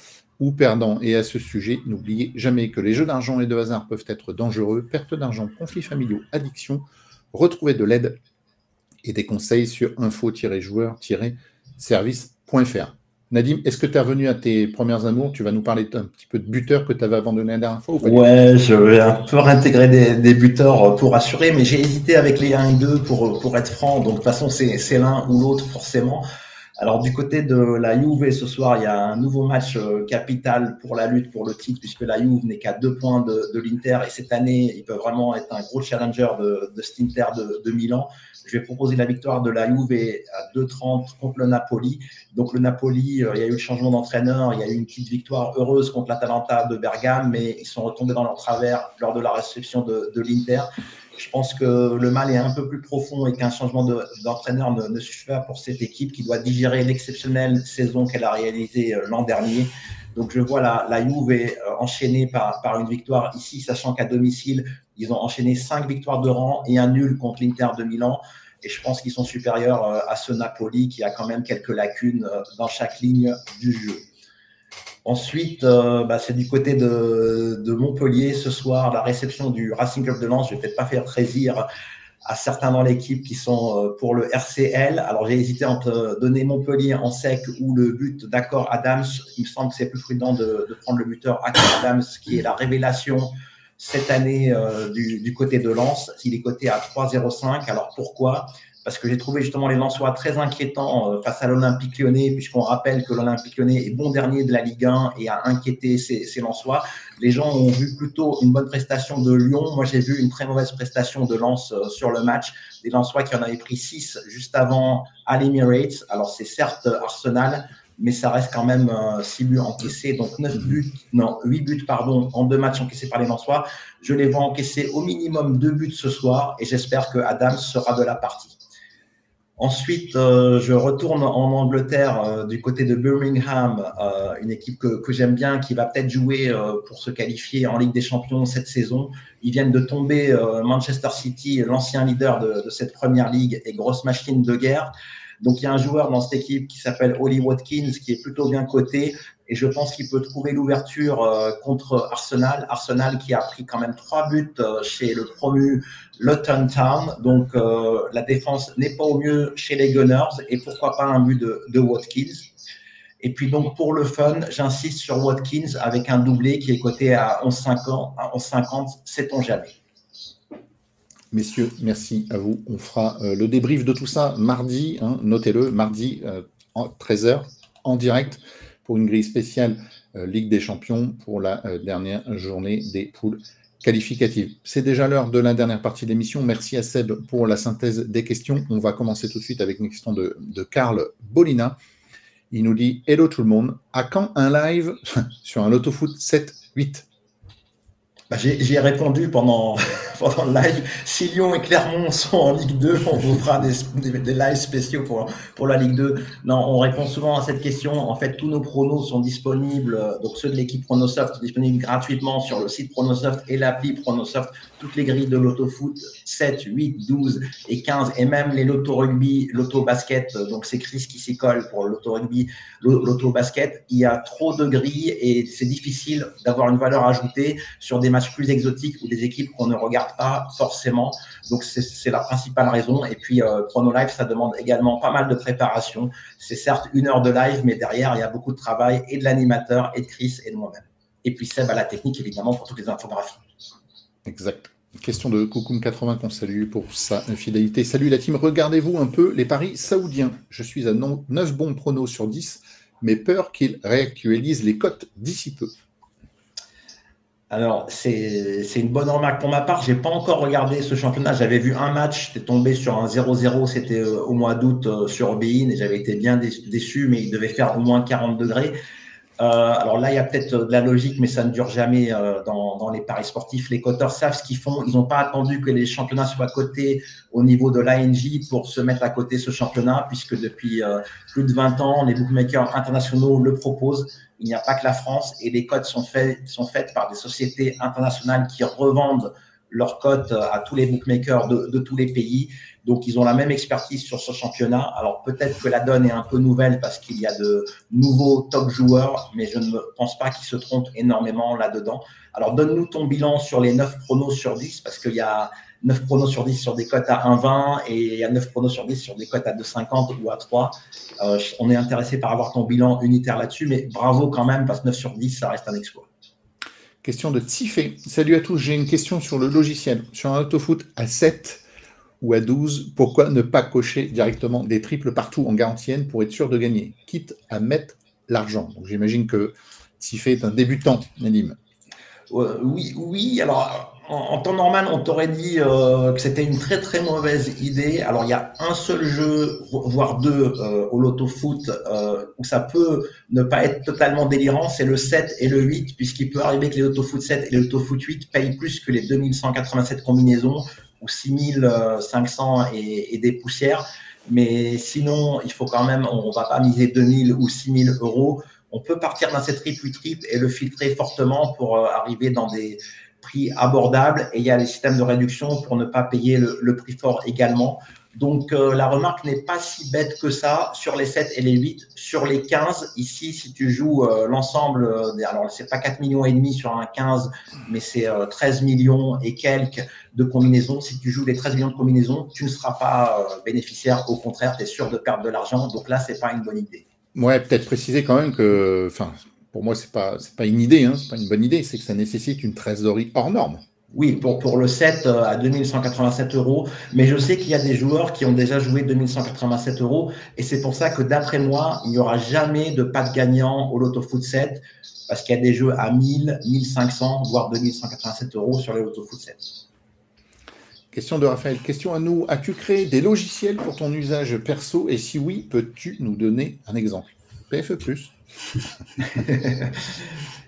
ou perdant. Et à ce sujet, n'oubliez jamais que les jeux d'argent et de hasard peuvent être dangereux. Perte d'argent, conflits familiaux, addiction. Retrouvez de l'aide et des conseils sur info-joueur-service.fr. Nadim, est-ce que tu es revenu à tes premières amours? Tu vas nous parler un petit peu de buteurs que tu avais abandonné la dernière fois Ouais, je vais un peu réintégrer des, buteurs pour assurer, mais j'ai hésité avec les 1 et 2 pour, pour être franc. Donc de toute façon, c'est l'un ou l'autre forcément. Alors du côté de la Juve ce soir, il y a un nouveau match euh, capital pour la lutte pour le titre puisque la Juve n'est qu'à deux points de, de l'Inter et cette année, il peut vraiment être un gros challenger de, de cet Inter de, de, Milan. Je vais proposer la victoire de la Juve à 2,30 contre le Napoli. Donc le Napoli, euh, il y a eu le changement d'entraîneur, il y a eu une petite victoire heureuse contre l'Atalanta de Bergame, mais ils sont retombés dans leur travers lors de la réception de, de l'Inter. Je pense que le mal est un peu plus profond et qu'un changement d'entraîneur ne, suffit pas pour cette équipe qui doit digérer l'exceptionnelle saison qu'elle a réalisée euh, l'an dernier. Donc je vois la, la Juve euh, enchaînée par, par une victoire ici, sachant qu'à domicile, ils ont enchaîné cinq victoires de rang et un nul contre l'Inter de Milan. Et je pense qu'ils sont supérieurs euh, à ce Napoli qui a quand même quelques lacunes dans chaque ligne du jeu. Ensuite, euh, bah, c'est du côté de, Montpellier ce soir, la réception du Racing Club de Lens. Je vais peut-être pas faire plaisir à certains dans l'équipe qui sont euh, pour le RCL. Alors j'ai hésité entre donner Montpellier en sec ou le but d'accord Adams. Il me semble que c'est plus prudent de, prendre le buteur Adams, qui est la révélation cette année euh, du, du, côté de Lens. Il est coté à 3,05. Alors pourquoi? Parce que j'ai trouvé justement les Lensois très inquiétants euh, face à l'Olympique lyonnais, puisqu'on rappelle que l'Olympique lyonnais est bon dernier de la Ligue 1 et a inquiété ses, ses Lensois. Les gens ont vu plutôt une bonne prestation de Lyon. Moi, j'ai vu une très mauvaise prestation de Lens euh, sur le match. Des Lensois qui en avaient pris 6 juste avant à l'Emirates. Alors, c'est certes Arsenal, mais ça reste quand même 6 euh, buts encaissés, donc 9 buts, non, 8 buts, pardon, en deux matchs encaissés par les Lensois. Je les vois encaisser au minimum 2 buts ce soir et j'espère que Adams sera de la partie. Ensuite, euh, je retourne en Angleterre euh, du côté de Birmingham, euh, une équipe que, j'aime bien, qui va peut-être jouer pour se qualifier en Ligue des Champions cette saison. Ils viennent de tomber Manchester City, l'ancien leader de, de, cette première ligue et grosse machine de guerre. Donc il y a un joueur dans cette équipe qui s'appelle Holly Watkins, qui est plutôt bien coté, et je pense qu'il peut trouver l'ouverture euh, contre Arsenal. Arsenal qui a pris quand même trois buts euh, chez le promu Luton Town. Donc euh, la défense n'est pas au mieux chez les Gunners et pourquoi pas un but de, Watkins. Et puis donc pour le fun, j'insiste sur Watkins avec un doublé qui est coté à 11,50. Sait-on jamais Messieurs, merci à vous. On fera le débrief de tout ça mardi, hein, notez-le, mardi 13h en direct pour une grille spéciale euh, Ligue des Champions pour la euh, dernière journée des poules qualificatives. C'est déjà l'heure de la dernière partie de l'émission. Merci à Seb pour la synthèse des questions. On va commencer tout de suite avec une question de, de Karl Bolina. Il nous dit Hello tout le monde. À quand un live [LAUGHS] sur un foot 7-8 bah, J'y ai répondu pendant, pendant le live. Si Lyon et Clermont sont en Ligue 2, on vous fera des, lives spéciaux pour, pour la Ligue 2. Non, on répond souvent à cette question. En fait, tous nos pronos sont disponibles, donc ceux de l'équipe Pronosoft sont disponibles gratuitement sur le site Pronosoft et l'appli Pronosoft. Toutes les grilles de l'autofoot, 7, 8, 12 et 15, et même les loto rugby, loto basket. Donc c'est Chris qui s'y colle pour l'auto rugby, l'auto basket. Il y a trop de grilles et c'est difficile d'avoir une valeur ajoutée sur des matchs plus exotiques ou des équipes qu'on ne regarde pas forcément. Donc c'est la principale raison. Et puis euh, Chrono Live, ça demande également pas mal de préparation. C'est certes une heure de live, mais derrière, il y a beaucoup de travail et de l'animateur et de Chris et de moi-même. Et puis Seb la technique, évidemment, pour toutes les infographies. Exact. Question de Koukoum80 qu'on salue pour sa fidélité. Salut la team, regardez-vous un peu les paris saoudiens. Je suis à 9 bons pronos sur 10, mais peur qu'ils réactualisent les cotes d'ici peu. Alors, c'est une bonne remarque. Pour ma part, je n'ai pas encore regardé ce championnat. J'avais vu un match, j'étais tombé sur un 0-0, c'était euh, au mois d'août euh, sur Bein et j'avais été bien déçu, mais il devait faire au moins 40 degrés. Euh, alors là, il y a peut-être de la logique, mais ça ne dure jamais euh, dans, les paris sportifs. Les coteurs savent ce qu'ils font. Ils n'ont pas attendu que les championnats soient cotés au niveau de l'ANJ pour se mettre à côté ce championnat, puisque depuis euh, plus de 20 ans, les bookmakers internationaux le proposent. Il n'y a pas que la France et les cotes sont, faites sont faites par des sociétés internationales qui revendent leurs cotes à tous les bookmakers de tous les pays. Donc, ils ont la même expertise sur ce championnat. Alors, peut-être que la donne est un peu nouvelle parce qu'il y a de nouveaux top joueurs, mais je ne pense pas qu'ils se trompent énormément là-dedans. Alors, donne-nous ton bilan sur les 9 pronos sur 10 parce qu'il y a 9 pronos sur 10 sur des cotes à 1,20 et il y a 9 pronos sur 10 sur des cotes à 2,50 ou à 3. Euh, on est intéressé par avoir ton bilan unitaire là-dessus, mais bravo quand même parce que 9 sur 10, ça reste un exploit. Question de Tifé. Salut à tous, j'ai une question sur le logiciel. Sur un autofoot à 7, ou à 12, pourquoi ne pas cocher directement des triples partout en garantienne pour être sûr de gagner, quitte à mettre l'argent J'imagine que Tifé est un débutant, Nadim. oui, oui, alors en, temps normal, on t'aurait dit euh, que c'était une très très mauvaise idée. Alors il y a un seul jeu, voire deux euh, au loto foot euh, où ça peut ne pas être totalement délirant, c'est le 7 et le 8, puisqu'il peut arriver que les loto foot 7 et les loto foot 8 payent plus que les 2187 combinaisons ou 6500 et, et des poussières. Mais sinon, il faut quand même, on ne va pas miser 2000 ou 6000 euros. On peut partir dans cette triple trip et le filtrer fortement pour euh, arriver dans des prix abordables. Et il y a les systèmes de réduction pour ne pas payer le prix fort également. Donc euh, la remarque n'est pas si bête que ça sur les 7 et les 8. Sur les 15, ici, si tu joues euh, l'ensemble, euh, alors c'est pas 4 millions et demi sur un 15, mais c'est 13 millions et quelques de combinaisons. Si tu joues les 13 millions de combinaisons, tu ne seras pas bénéficiaire. Au contraire, tu es sûr de perdre de l'argent. Donc là, c'est pas une bonne idée. Ouais, peut-être préciser quand même que, enfin, pour moi, c'est pas, pas une idée, hein, c'est pas une bonne idée, c'est que ça nécessite une trésorerie hors norme. Oui, pour, le 7 euh, à 2187 euros. Mais je sais qu'il y a des joueurs qui ont déjà joué 2187 euros. Et c'est pour ça que d'après moi, il n'y aura jamais de pas de gagnant au Loto Foot 7 parce qu'il y a des jeux à 1000, 1500, voire 2187 euros sur les Loto Foot 7. Question de Raphaël. Question à nous. As-tu créé des logiciels pour ton usage perso? Et si oui, peux-tu nous donner un exemple? PFE. [LAUGHS]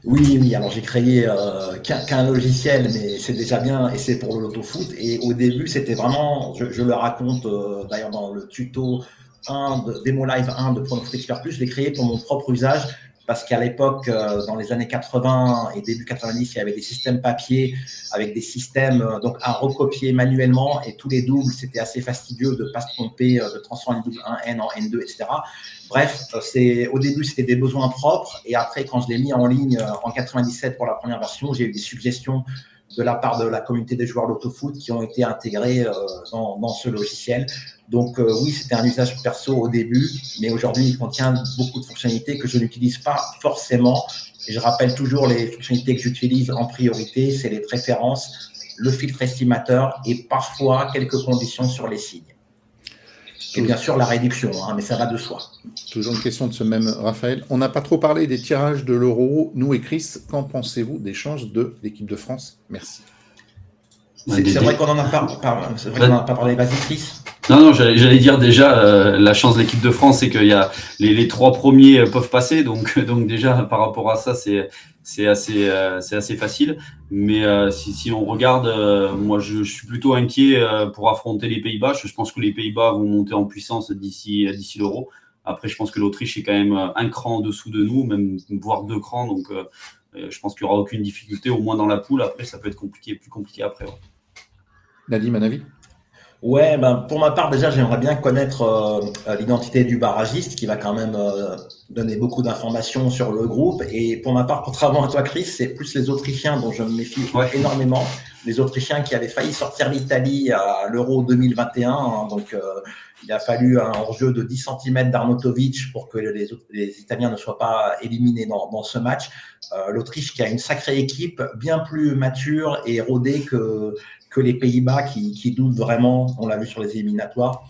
Oui, oui. Alors j'ai créé euh, qu'un logiciel, mais c'est déjà bien et c'est pour le loto foot. Et au début, c'était vraiment, je, le raconte euh, d'ailleurs dans le tuto 1 de Demo Live 1 de Expert Plus, je l'ai créé pour mon propre usage parce qu'à l'époque, euh, dans les années 80 et début 90, il y avait des systèmes papier avec des systèmes donc à recopier manuellement et tous les doubles, c'était assez fastidieux de pas se tromper, de transformer le double 1N en N2, etc. Bref, euh, c'est au début c'était des besoins propres et après quand je l'ai mis en ligne euh, en 97 pour la première version, j'ai eu des suggestions de la part de la communauté des joueurs d'autofoot qui ont été intégrés euh, dans, dans, ce logiciel. Donc oui, c'était un usage perso au début, mais aujourd'hui il contient beaucoup de fonctionnalités que je n'utilise pas forcément. Et je rappelle toujours les fonctionnalités que j'utilise en priorité, c'est les préférences, le filtre estimateur et parfois quelques conditions sur les signes. Et bien sûr la réduction, hein, mais ça va de soi. Toujours une question de ce même Raphaël. On n'a pas trop parlé des tirages de l'euro. Nous et Chris, qu'en pensez-vous des chances de l'équipe de France? Merci. C'est vrai qu'on n'en a, pas, a pas parlé. Vas-y, Chris. Non, non, j'allais dire déjà, euh, la chance de l'équipe de France, c'est qu'il y a les, trois premiers peuvent passer. Donc, [LAUGHS] donc déjà, par rapport à ça, c'est assez, euh, assez facile. Mais euh, si, on regarde, euh, moi je, suis plutôt inquiet pour affronter les Pays-Bas. Je, pense que les Pays-Bas vont monter en puissance d'ici, d'ici l'euro. Après, je pense que l'Autriche est quand même un cran en dessous de nous, même voire deux crans. Donc, je pense qu'il n'y aura aucune difficulté, au moins dans la poule. Après, ça peut être compliqué, plus compliqué après. Ouais. Nadim, un avis? Ouais, ben pour ma part, déjà, j'aimerais bien connaître euh, l'identité du barragiste qui va quand même euh, donner beaucoup d'informations sur le groupe. Et pour ma part, contrairement à toi, Chris, c'est plus les Autrichiens dont je me méfie énormément. Les Autrichiens qui avaient failli sortir l'Italie à l'Euro 2021. Hein, donc, euh, Il a fallu un hors-jeu de 10 cm d'Arnautovic pour que les, les, Italiens ne soient pas éliminés dans, dans ce match. Euh, L'Autriche qui a une sacrée équipe, bien plus mature et rodée que, que les Pays-Bas qui, doutent vraiment, on l'a vu sur les éliminatoires.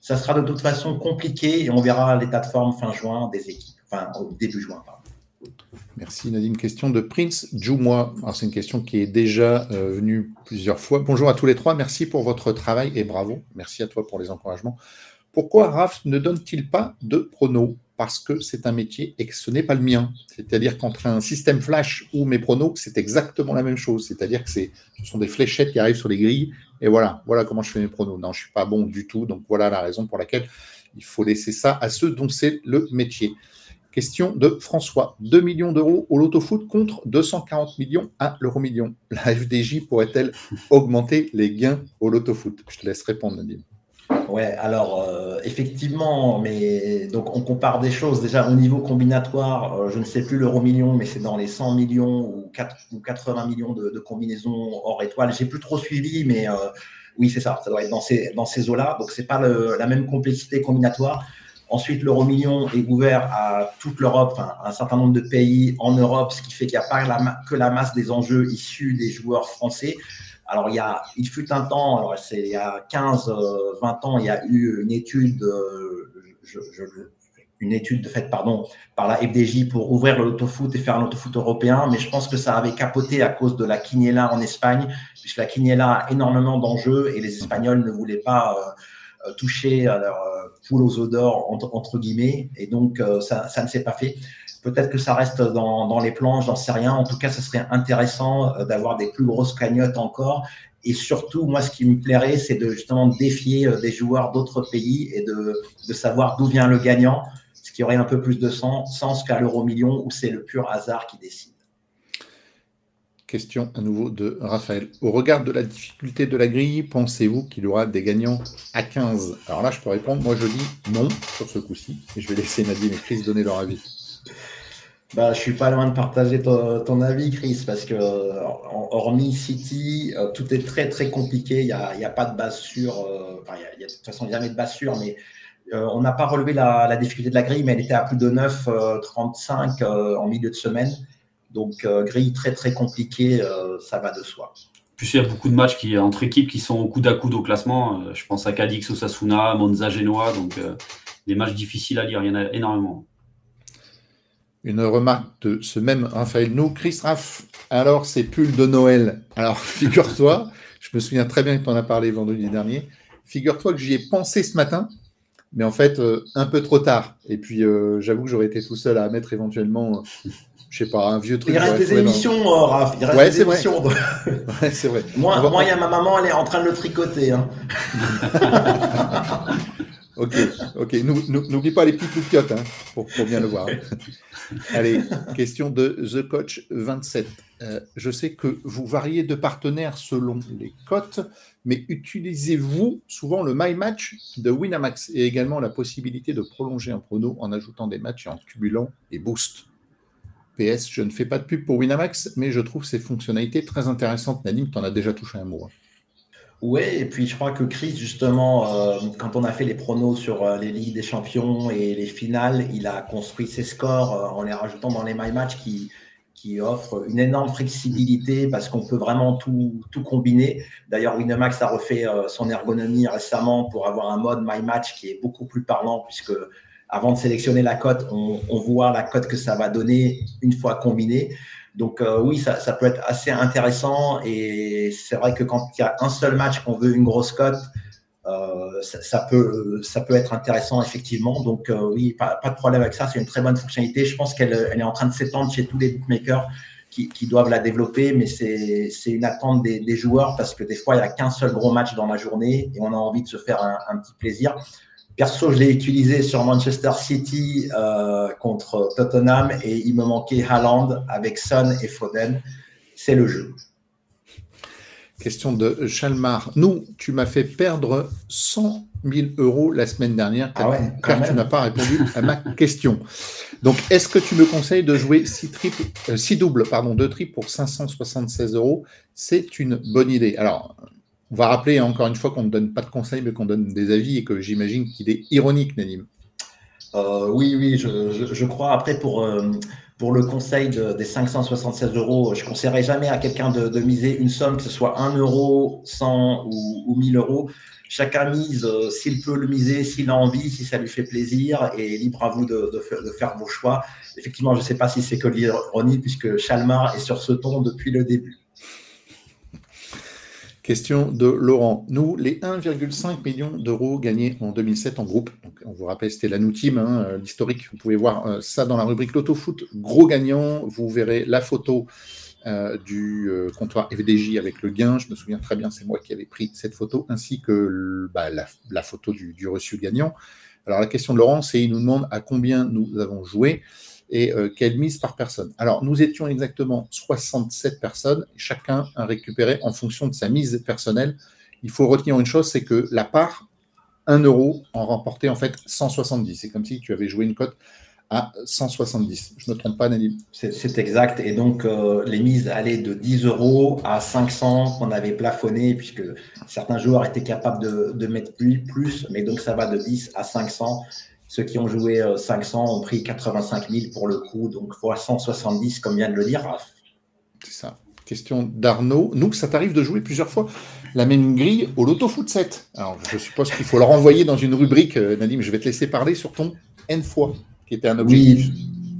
Ça sera de toute façon compliqué et on verra l'état de forme fin juin des équipes, enfin au début juin. Pardon. Merci Nadine. Question de Prince Joumois. C'est une question qui est déjà euh, venue plusieurs fois. Bonjour à tous les trois. Merci pour votre travail et bravo. Merci à toi pour les encouragements. Pourquoi Raph ne donne-t-il pas de pronos Parce que c'est un métier et que ce n'est pas le mien. C'est-à-dire qu'entre un système flash ou mes pronos, c'est exactement la même chose. C'est-à-dire que ce sont des fléchettes qui arrivent sur les grilles et voilà, voilà comment je fais mes pronos. Non, je ne suis pas bon du tout. Donc voilà la raison pour laquelle il faut laisser ça à ceux dont c'est le métier. Question de François. 2 millions d'euros au loto-foot contre 240 millions à l'euro million. La FDJ pourrait-elle augmenter les gains au loto-foot Je te laisse répondre, Nadine. Ouais, alors euh, effectivement, mais donc on compare des choses. Déjà au niveau combinatoire, euh, je ne sais plus l'euro million, mais c'est dans les 100 millions ou, 4, ou 80 millions de, combinaisons hors étoile. J'ai plus trop suivi, mais euh, oui, c'est ça. Ça doit être dans ces, eaux-là. Donc c'est pas la même complexité combinatoire. Ensuite, l'euro million est ouvert à toute l'Europe, un certain nombre de pays en Europe, ce qui fait qu'il n'y a pas que la masse des enjeux issus des joueurs français. Alors, il, y a, il fut un temps, alors il y a 15, 20 euh, ans, il y a eu une étude, euh, faite pardon, par la FDJ pour ouvrir le foot et faire un foot européen, mais je pense que ça avait capoté à cause de la Quiniela en Espagne, puisque la Quiniela a énormément d'enjeux et les Espagnols ne voulaient pas euh, toucher à leur poule aux odeurs, entre, guillemets, et donc ça ne s'est pas fait. Peut-être que ça reste dans, les plans, j'en sais rien. En tout cas, ce serait intéressant euh, d'avoir des plus grosses cagnottes encore. Et surtout, moi, ce qui me plairait, c'est de justement défier euh, des joueurs d'autres pays et de, de savoir d'où vient le gagnant, ce qui aurait un peu plus de sens, sens qu'à l'euro million où c'est le pur hasard qui décide. Question à nouveau de Raphaël. Au regard de la difficulté de la grille, pensez-vous qu'il y aura des gagnants à 15 Alors là, je peux répondre. Moi, je dis non sur ce coup-ci. Et je vais laisser Nadine et Chris donner leur avis. Bah, je suis pas loin de partager ton, avis, Chris, parce que hormis City, euh, tout est très très compliqué. Il n'y a, pas de base sûre. Euh, enfin, a, de toute façon, jamais de base sûre, mais euh, on n'a pas relevé la, difficulté de la grille, mais elle était à plus de 9, 35 en milieu de semaine. Donc, grille très très compliquée, ça va de soi. Plus il y a beaucoup de matchs qui, entre équipes qui sont coude à coude au classement. je pense à Cadix, Osasuna, Monza, Genoa. Donc, des matchs difficiles à lire. Il y en a énormément. Une remarque de ce même Raphaël Nous, Chris Raff, alors ces pulls de Noël. Alors [LAUGHS] figure-toi, je me souviens très bien que tu en as parlé vendredi dernier. Figure-toi que j'y ai pensé ce matin, mais en fait euh, un peu trop tard. Et puis euh, j'avoue que j'aurais été tout seul à mettre éventuellement, je je sais pas, un vieux truc. Il reste des émissions, euh, Raph. Il reste ouais, des émissions. [LAUGHS] ouais, c'est vrai. Moi, moi, il y a ma maman, elle est en train de le tricoter. Hein. [LAUGHS] Ok, ok. N'oublie pas les petites loupiottes hein, pour, bien le voir. [LAUGHS] Allez, question de The Coach 27. Euh, je sais que vous variez de partenaires selon les cotes, mais utilisez-vous souvent le My Match de Winamax et également la possibilité de prolonger un prono en ajoutant des matchs en cumulant et boost PS, je ne fais pas de pub pour Winamax, mais je trouve ces fonctionnalités très intéressantes. Nadine, tu en as déjà touché un mot. Hein. Oui, et puis je crois que Chris, justement, euh, quand on a fait les pronos sur euh, les Ligues des Champions et les finales, il a construit ses scores euh, en les rajoutant dans les My Match qui, qui offrent une énorme flexibilité parce qu'on peut vraiment tout, tout combiner. D'ailleurs, Winamax a refait son ergonomie récemment pour avoir un mode My Match qui est beaucoup plus parlant puisque avant de sélectionner la cote, on, on voit la cote que ça va donner une fois combiné. Donc euh, oui, ça, peut être assez intéressant et c'est vrai que quand il y a un seul match qu'on veut une grosse cote, euh, ça, peut, être intéressant effectivement. Donc euh, oui, pas, de problème avec ça. C'est une très bonne fonctionnalité. Je pense qu'elle elle est en train de s'étendre chez tous les bookmakers qui, doivent la développer, mais c'est une attente des, joueurs parce que des fois, il n'y a qu'un seul gros match dans la journée et on a envie de se faire un petit plaisir. Perso, je l'ai utilisé sur Manchester City euh, contre Tottenham et il me manquait Haaland avec Son et Foden. C'est le jeu. Question de Chalmar. Nous, tu m'as fait perdre 100 000 euros la semaine dernière car, ah tu n'as pas répondu à ma [LAUGHS] question. Donc, est-ce que tu me conseilles de jouer 6 euh, doubles, pardon, 2 triples pour 576 euros? C'est une bonne idée. Alors, On va rappeler encore une fois qu'on ne donne pas de conseils, mais qu'on donne des avis et que j'imagine qu'il est ironique, Nadim. Euh, oui, oui, je, crois. Après, pour, euh, pour le conseil des 576 euros, je ne conseillerais jamais à quelqu'un de, miser une somme, que ce soit 1 euro, 100 ou, ou 1000 euros. Chacun mise euh, s'il peut le miser, s'il a envie, si ça lui fait plaisir, et libre à vous de, de faire vos choix. Effectivement, je ne sais pas si c'est que l'ironie, puisque Chalmar est sur ce ton depuis le début. Question de Laurent. Nous, les 1,5 million d'euros gagnés en 2007 en groupe, donc on vous rappelle, c'était la Nous Team, hein, euh, l'historique, vous pouvez voir euh, ça dans la rubrique Loto Foot, gros gagnant, vous verrez la photo euh, du comptoir FDJ avec le gain, je me souviens très bien, c'est moi qui avais pris cette photo, ainsi que bah, la, photo du, du, reçu gagnant. Alors la question de Laurent, c'est il nous demande à combien nous avons joué et euh, quelle mise par personne. Alors, nous étions exactement 67 personnes, chacun a récupéré en fonction de sa mise personnelle. Il faut retenir une chose, c'est que la part, 1 euro, en remportait en fait 170. C'est comme si tu avais joué une cote à 170. Je ne me trompe pas, Nadim C'est exact. Et donc, euh, les mises allaient de 10 euros à 500 qu'on avait plafonné, puisque certains joueurs étaient capables de, de mettre plus, mais donc ça va de 10 à 500. Ceux qui ont joué 500 euh, ont pris 85 000 pour le coup, donc fois 170, comme vient de le dire Raph. C'est ça. Question d'Arnaud. Nous, ça t'arrive de jouer plusieurs fois la même grille au Loto Foot 7. Alors, je suppose qu'il faut le renvoyer dans une rubrique. Euh, Nadim, je vais te laisser parler sur ton N fois, qui était un objectif.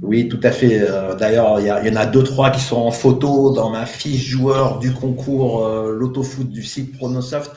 Oui, tout à fait. Euh, d'ailleurs, il y, en a deux, trois qui sont en photo dans ma fiche joueur du concours Loto Foot du site Pronosoft.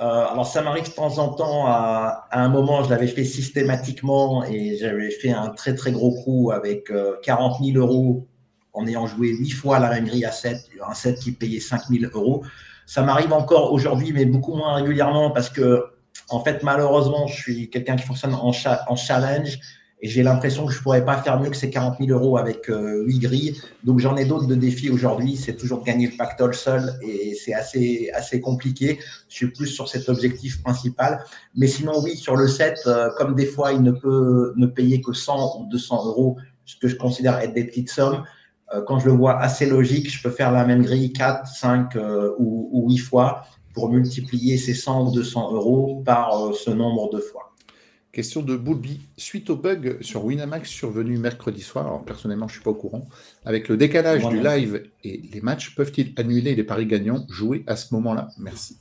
Euh, alors, ça m'arrive de temps en temps. À, un moment, je l'avais fait systématiquement et j'avais fait un très très gros coup avec 40 euh, 000 euros en ayant joué huit fois la même grille à 7, un set qui payait 5 000 euros. Ça m'arrive encore aujourd'hui, mais beaucoup moins régulièrement parce que, en fait, malheureusement, je suis quelqu'un qui fonctionne en, en challenge et j'ai l'impression que je ne pourrais pas faire mieux que ces 40 000 euros avec euh, 8 grilles. Donc j'en ai d'autres de défis aujourd'hui. C'est toujours de gagner le pactole seul et c'est assez, assez compliqué. Je suis plus sur cet objectif principal. Mais sinon, oui, sur le 7, euh, comme des fois il ne peut ne payer que 100 ou 200 euros, ce que je considère être des petites sommes, euh, quand je le vois assez logique, je peux faire la même grille 4, 5 euh, ou, ou 8 fois pour multiplier ces 100 ou 200 euros par ce nombre de fois. Question de Boulby. Suite au bug sur Winamax survenu mercredi soir, alors personnellement je ne suis pas au courant, avec le décalage du live et les matchs, peuvent-ils annuler les paris gagnants joués à ce moment-là? Merci.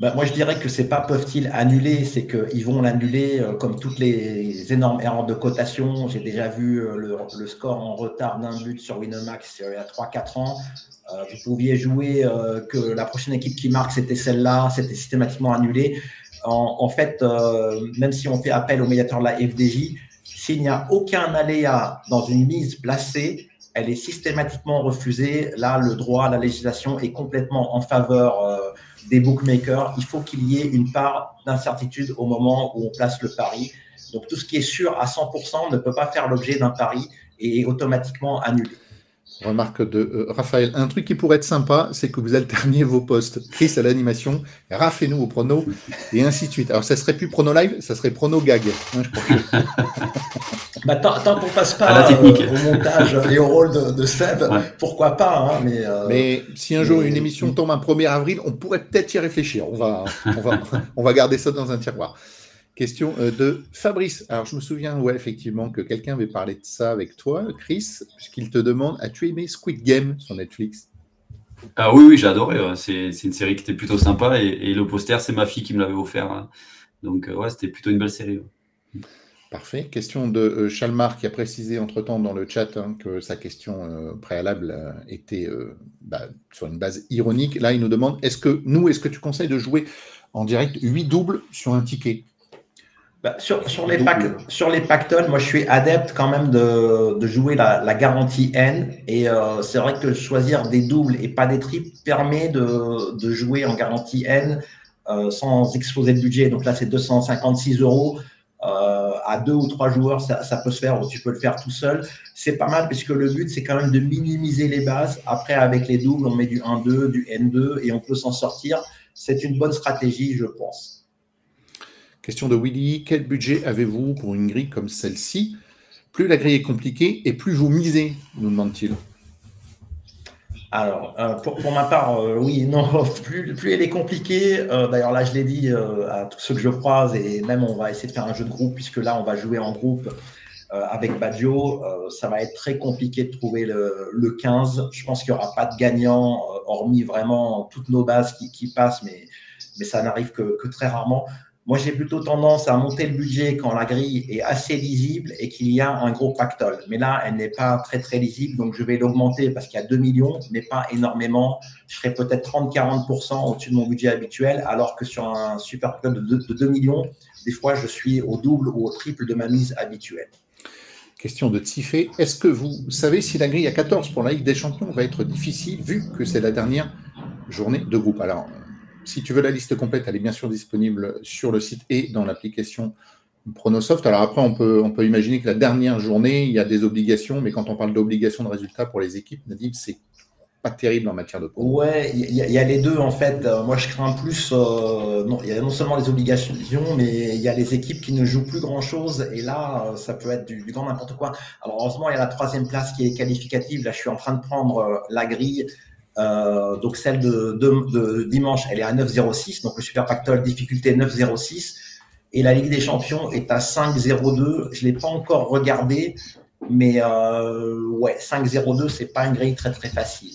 Bah, moi, je dirais que c'est pas peuvent-ils annuler, c'est qu'ils vont l'annuler euh, comme toutes les énormes erreurs de cotation. J'ai déjà vu euh, le, score en retard d'un but sur Winamax il y a 3-4 ans. Euh, vous pouviez jouer que la prochaine équipe qui marque, c'était celle-là, c'était systématiquement annulé en, fait, euh, même si on fait appel au médiateur de la FDJ, s'il n'y a aucun aléa dans une mise placée, elle est systématiquement refusée. Là, le droit, la législation est complètement en faveur euh, des bookmakers. Il faut qu'il y ait une part d'incertitude au moment où on place le pari. Donc, tout ce qui est sûr à 100% ne peut pas faire l'objet d'un pari et est automatiquement annulé. Remarque de euh, Raphaël. Un truc qui pourrait être sympa, c'est que vous alterniez vos postes. Chris à l'animation, Raph et nous au prono, et ainsi de suite. Alors, ça serait plus prono live, ça serait prono gag. Hein, [LAUGHS] bah, tant, qu'on passe pas la technique. Euh, au montage et au rôle de, Seb, pourquoi pas. Hein, mais, euh, mais, si un jour une émission tombe un 1er avril, on pourrait peut-être y réfléchir. On va, on, va, on va garder ça dans un tiroir. Question euh, de Fabrice. Alors, je me souviens, ouais, effectivement, que quelqu'un avait parlé de ça avec toi, Chris, puisqu'il te demande As-tu aimé Squid Game sur Netflix? Ah, Oui, oui, j'ai adoré. C'est, une série qui était plutôt sympa et, le poster, c'est ma fille qui me l'avait offert. Hein. Donc, euh, ouais, c'était plutôt une belle série. Parfait. Question de euh, Chalmar qui a précisé entre-temps dans le chat hein, que sa question préalable était bah, sur une base ironique. Là, il nous demande est-ce que nous, est-ce que tu conseilles de jouer en direct 8 doubles sur un ticket? Bah, sur, sur, les sur les pactones, moi je suis adepte quand même de, de jouer la, la, garantie N. Et euh, c'est vrai que choisir des doubles et pas des triples permet de, de jouer en garantie N euh, sans exposer le budget. Donc là, c'est 256 euros. Euh, à deux ou trois joueurs, ça, ça, peut se faire, ou tu peux le faire tout seul. C'est pas mal puisque le but, c'est quand même de minimiser les bases. Après, avec les doubles, on met du 1-2, du N2 et on peut s'en sortir. C'est une bonne stratégie, je pense. Question de Willy, quel budget avez-vous pour une grille comme celle-ci? Plus la grille est compliquée et plus vous misez, nous demande-t-il. alors, euh, pour, ma part, euh, oui, non, [LAUGHS] plus, elle est compliquée. Euh, d'ailleurs, là, je l'ai dit à tous ceux que je croise, et même on va essayer de faire un jeu de groupe, puisque là, on va jouer en groupe avec Badio. ça va être très compliqué de trouver le, le 15. Je pense qu'il n'y aura pas de gagnant, hormis vraiment toutes nos bases qui, passent, mais, ça n'arrive que, très rarement. Moi, j'ai plutôt tendance à monter le budget quand la grille est assez lisible et qu'il y a un gros pactole. Mais là, elle n'est pas très, très lisible, donc je vais l'augmenter parce qu'il y a 2 millions, mais pas énormément. Je serai peut-être 30-40% au-dessus de mon budget habituel, alors que sur un super pactole de 2, millions, des fois, je suis au double ou au triple de ma mise habituelle. Question de Tifé. Est-ce que vous savez si la grille à 14 pour la Ligue des Champions va être difficile, vu que c'est la dernière journée de groupe? Si tu veux la liste complète, elle est bien sûr disponible sur le site et dans l'application Pronosoft. Alors après, on peut, imaginer que la dernière journée, il y a des obligations, mais quand on parle d'obligations de résultats pour les équipes, Nadim, c'est pas terrible en matière de points. Ouais, il y, a les deux en fait. Euh, moi, je crains plus. Euh, non, il y a non seulement les obligations, mais il y a les équipes qui ne jouent plus grand chose. Et là, euh, ça peut être du, du grand n'importe quoi. Alors heureusement, il y a la troisième place qui est qualificative. Là, je suis en train de prendre la grille euh, donc celle de, de, dimanche, elle est à 9,06, donc le Super Pactole difficulté 9,06. Et la Ligue des Champions est à 5,02. Je ne l'ai pas encore regardé, mais euh, ouais, 5,02, c'est pas une grille très très facile.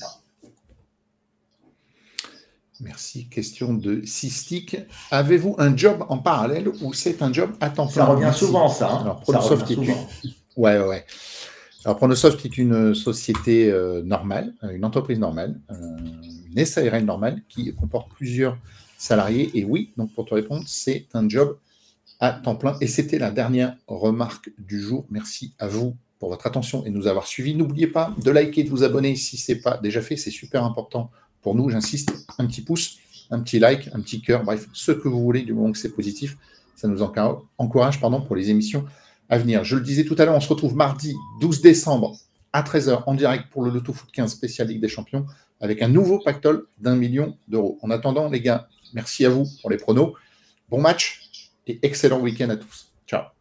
Merci. Question de Cystique. Avez-vous un job en parallèle ou c'est un job à temps plein? Ça revient souvent, ça. Hein. Alors, ça revient souvent. Ouais, ouais. Alors, Pronosoft est une société euh, normale, euh, une entreprise normale, euh, une SARL normale qui comporte plusieurs salariés. Et oui, donc pour te répondre, c'est un job à temps plein. Et c'était la dernière remarque du jour. Merci à vous pour votre attention et nous avoir suivis. N'oubliez pas de liker, de vous abonner si ce n'est pas déjà fait. C'est super important pour nous. J'insiste, un petit pouce, un petit like, un petit cœur, bref, ce que vous voulez du moment que c'est positif. Ça nous encourage pardon, pour les émissions à venir. Je le disais tout à l'heure, on se retrouve mardi 12 décembre à 13h en direct pour le Loto Foot 15 spécial Ligue des Champions avec un nouveau pactole d'un million d'euros. En attendant, les gars, merci à vous pour les pronos. Bon match et excellent week-end à tous. Ciao.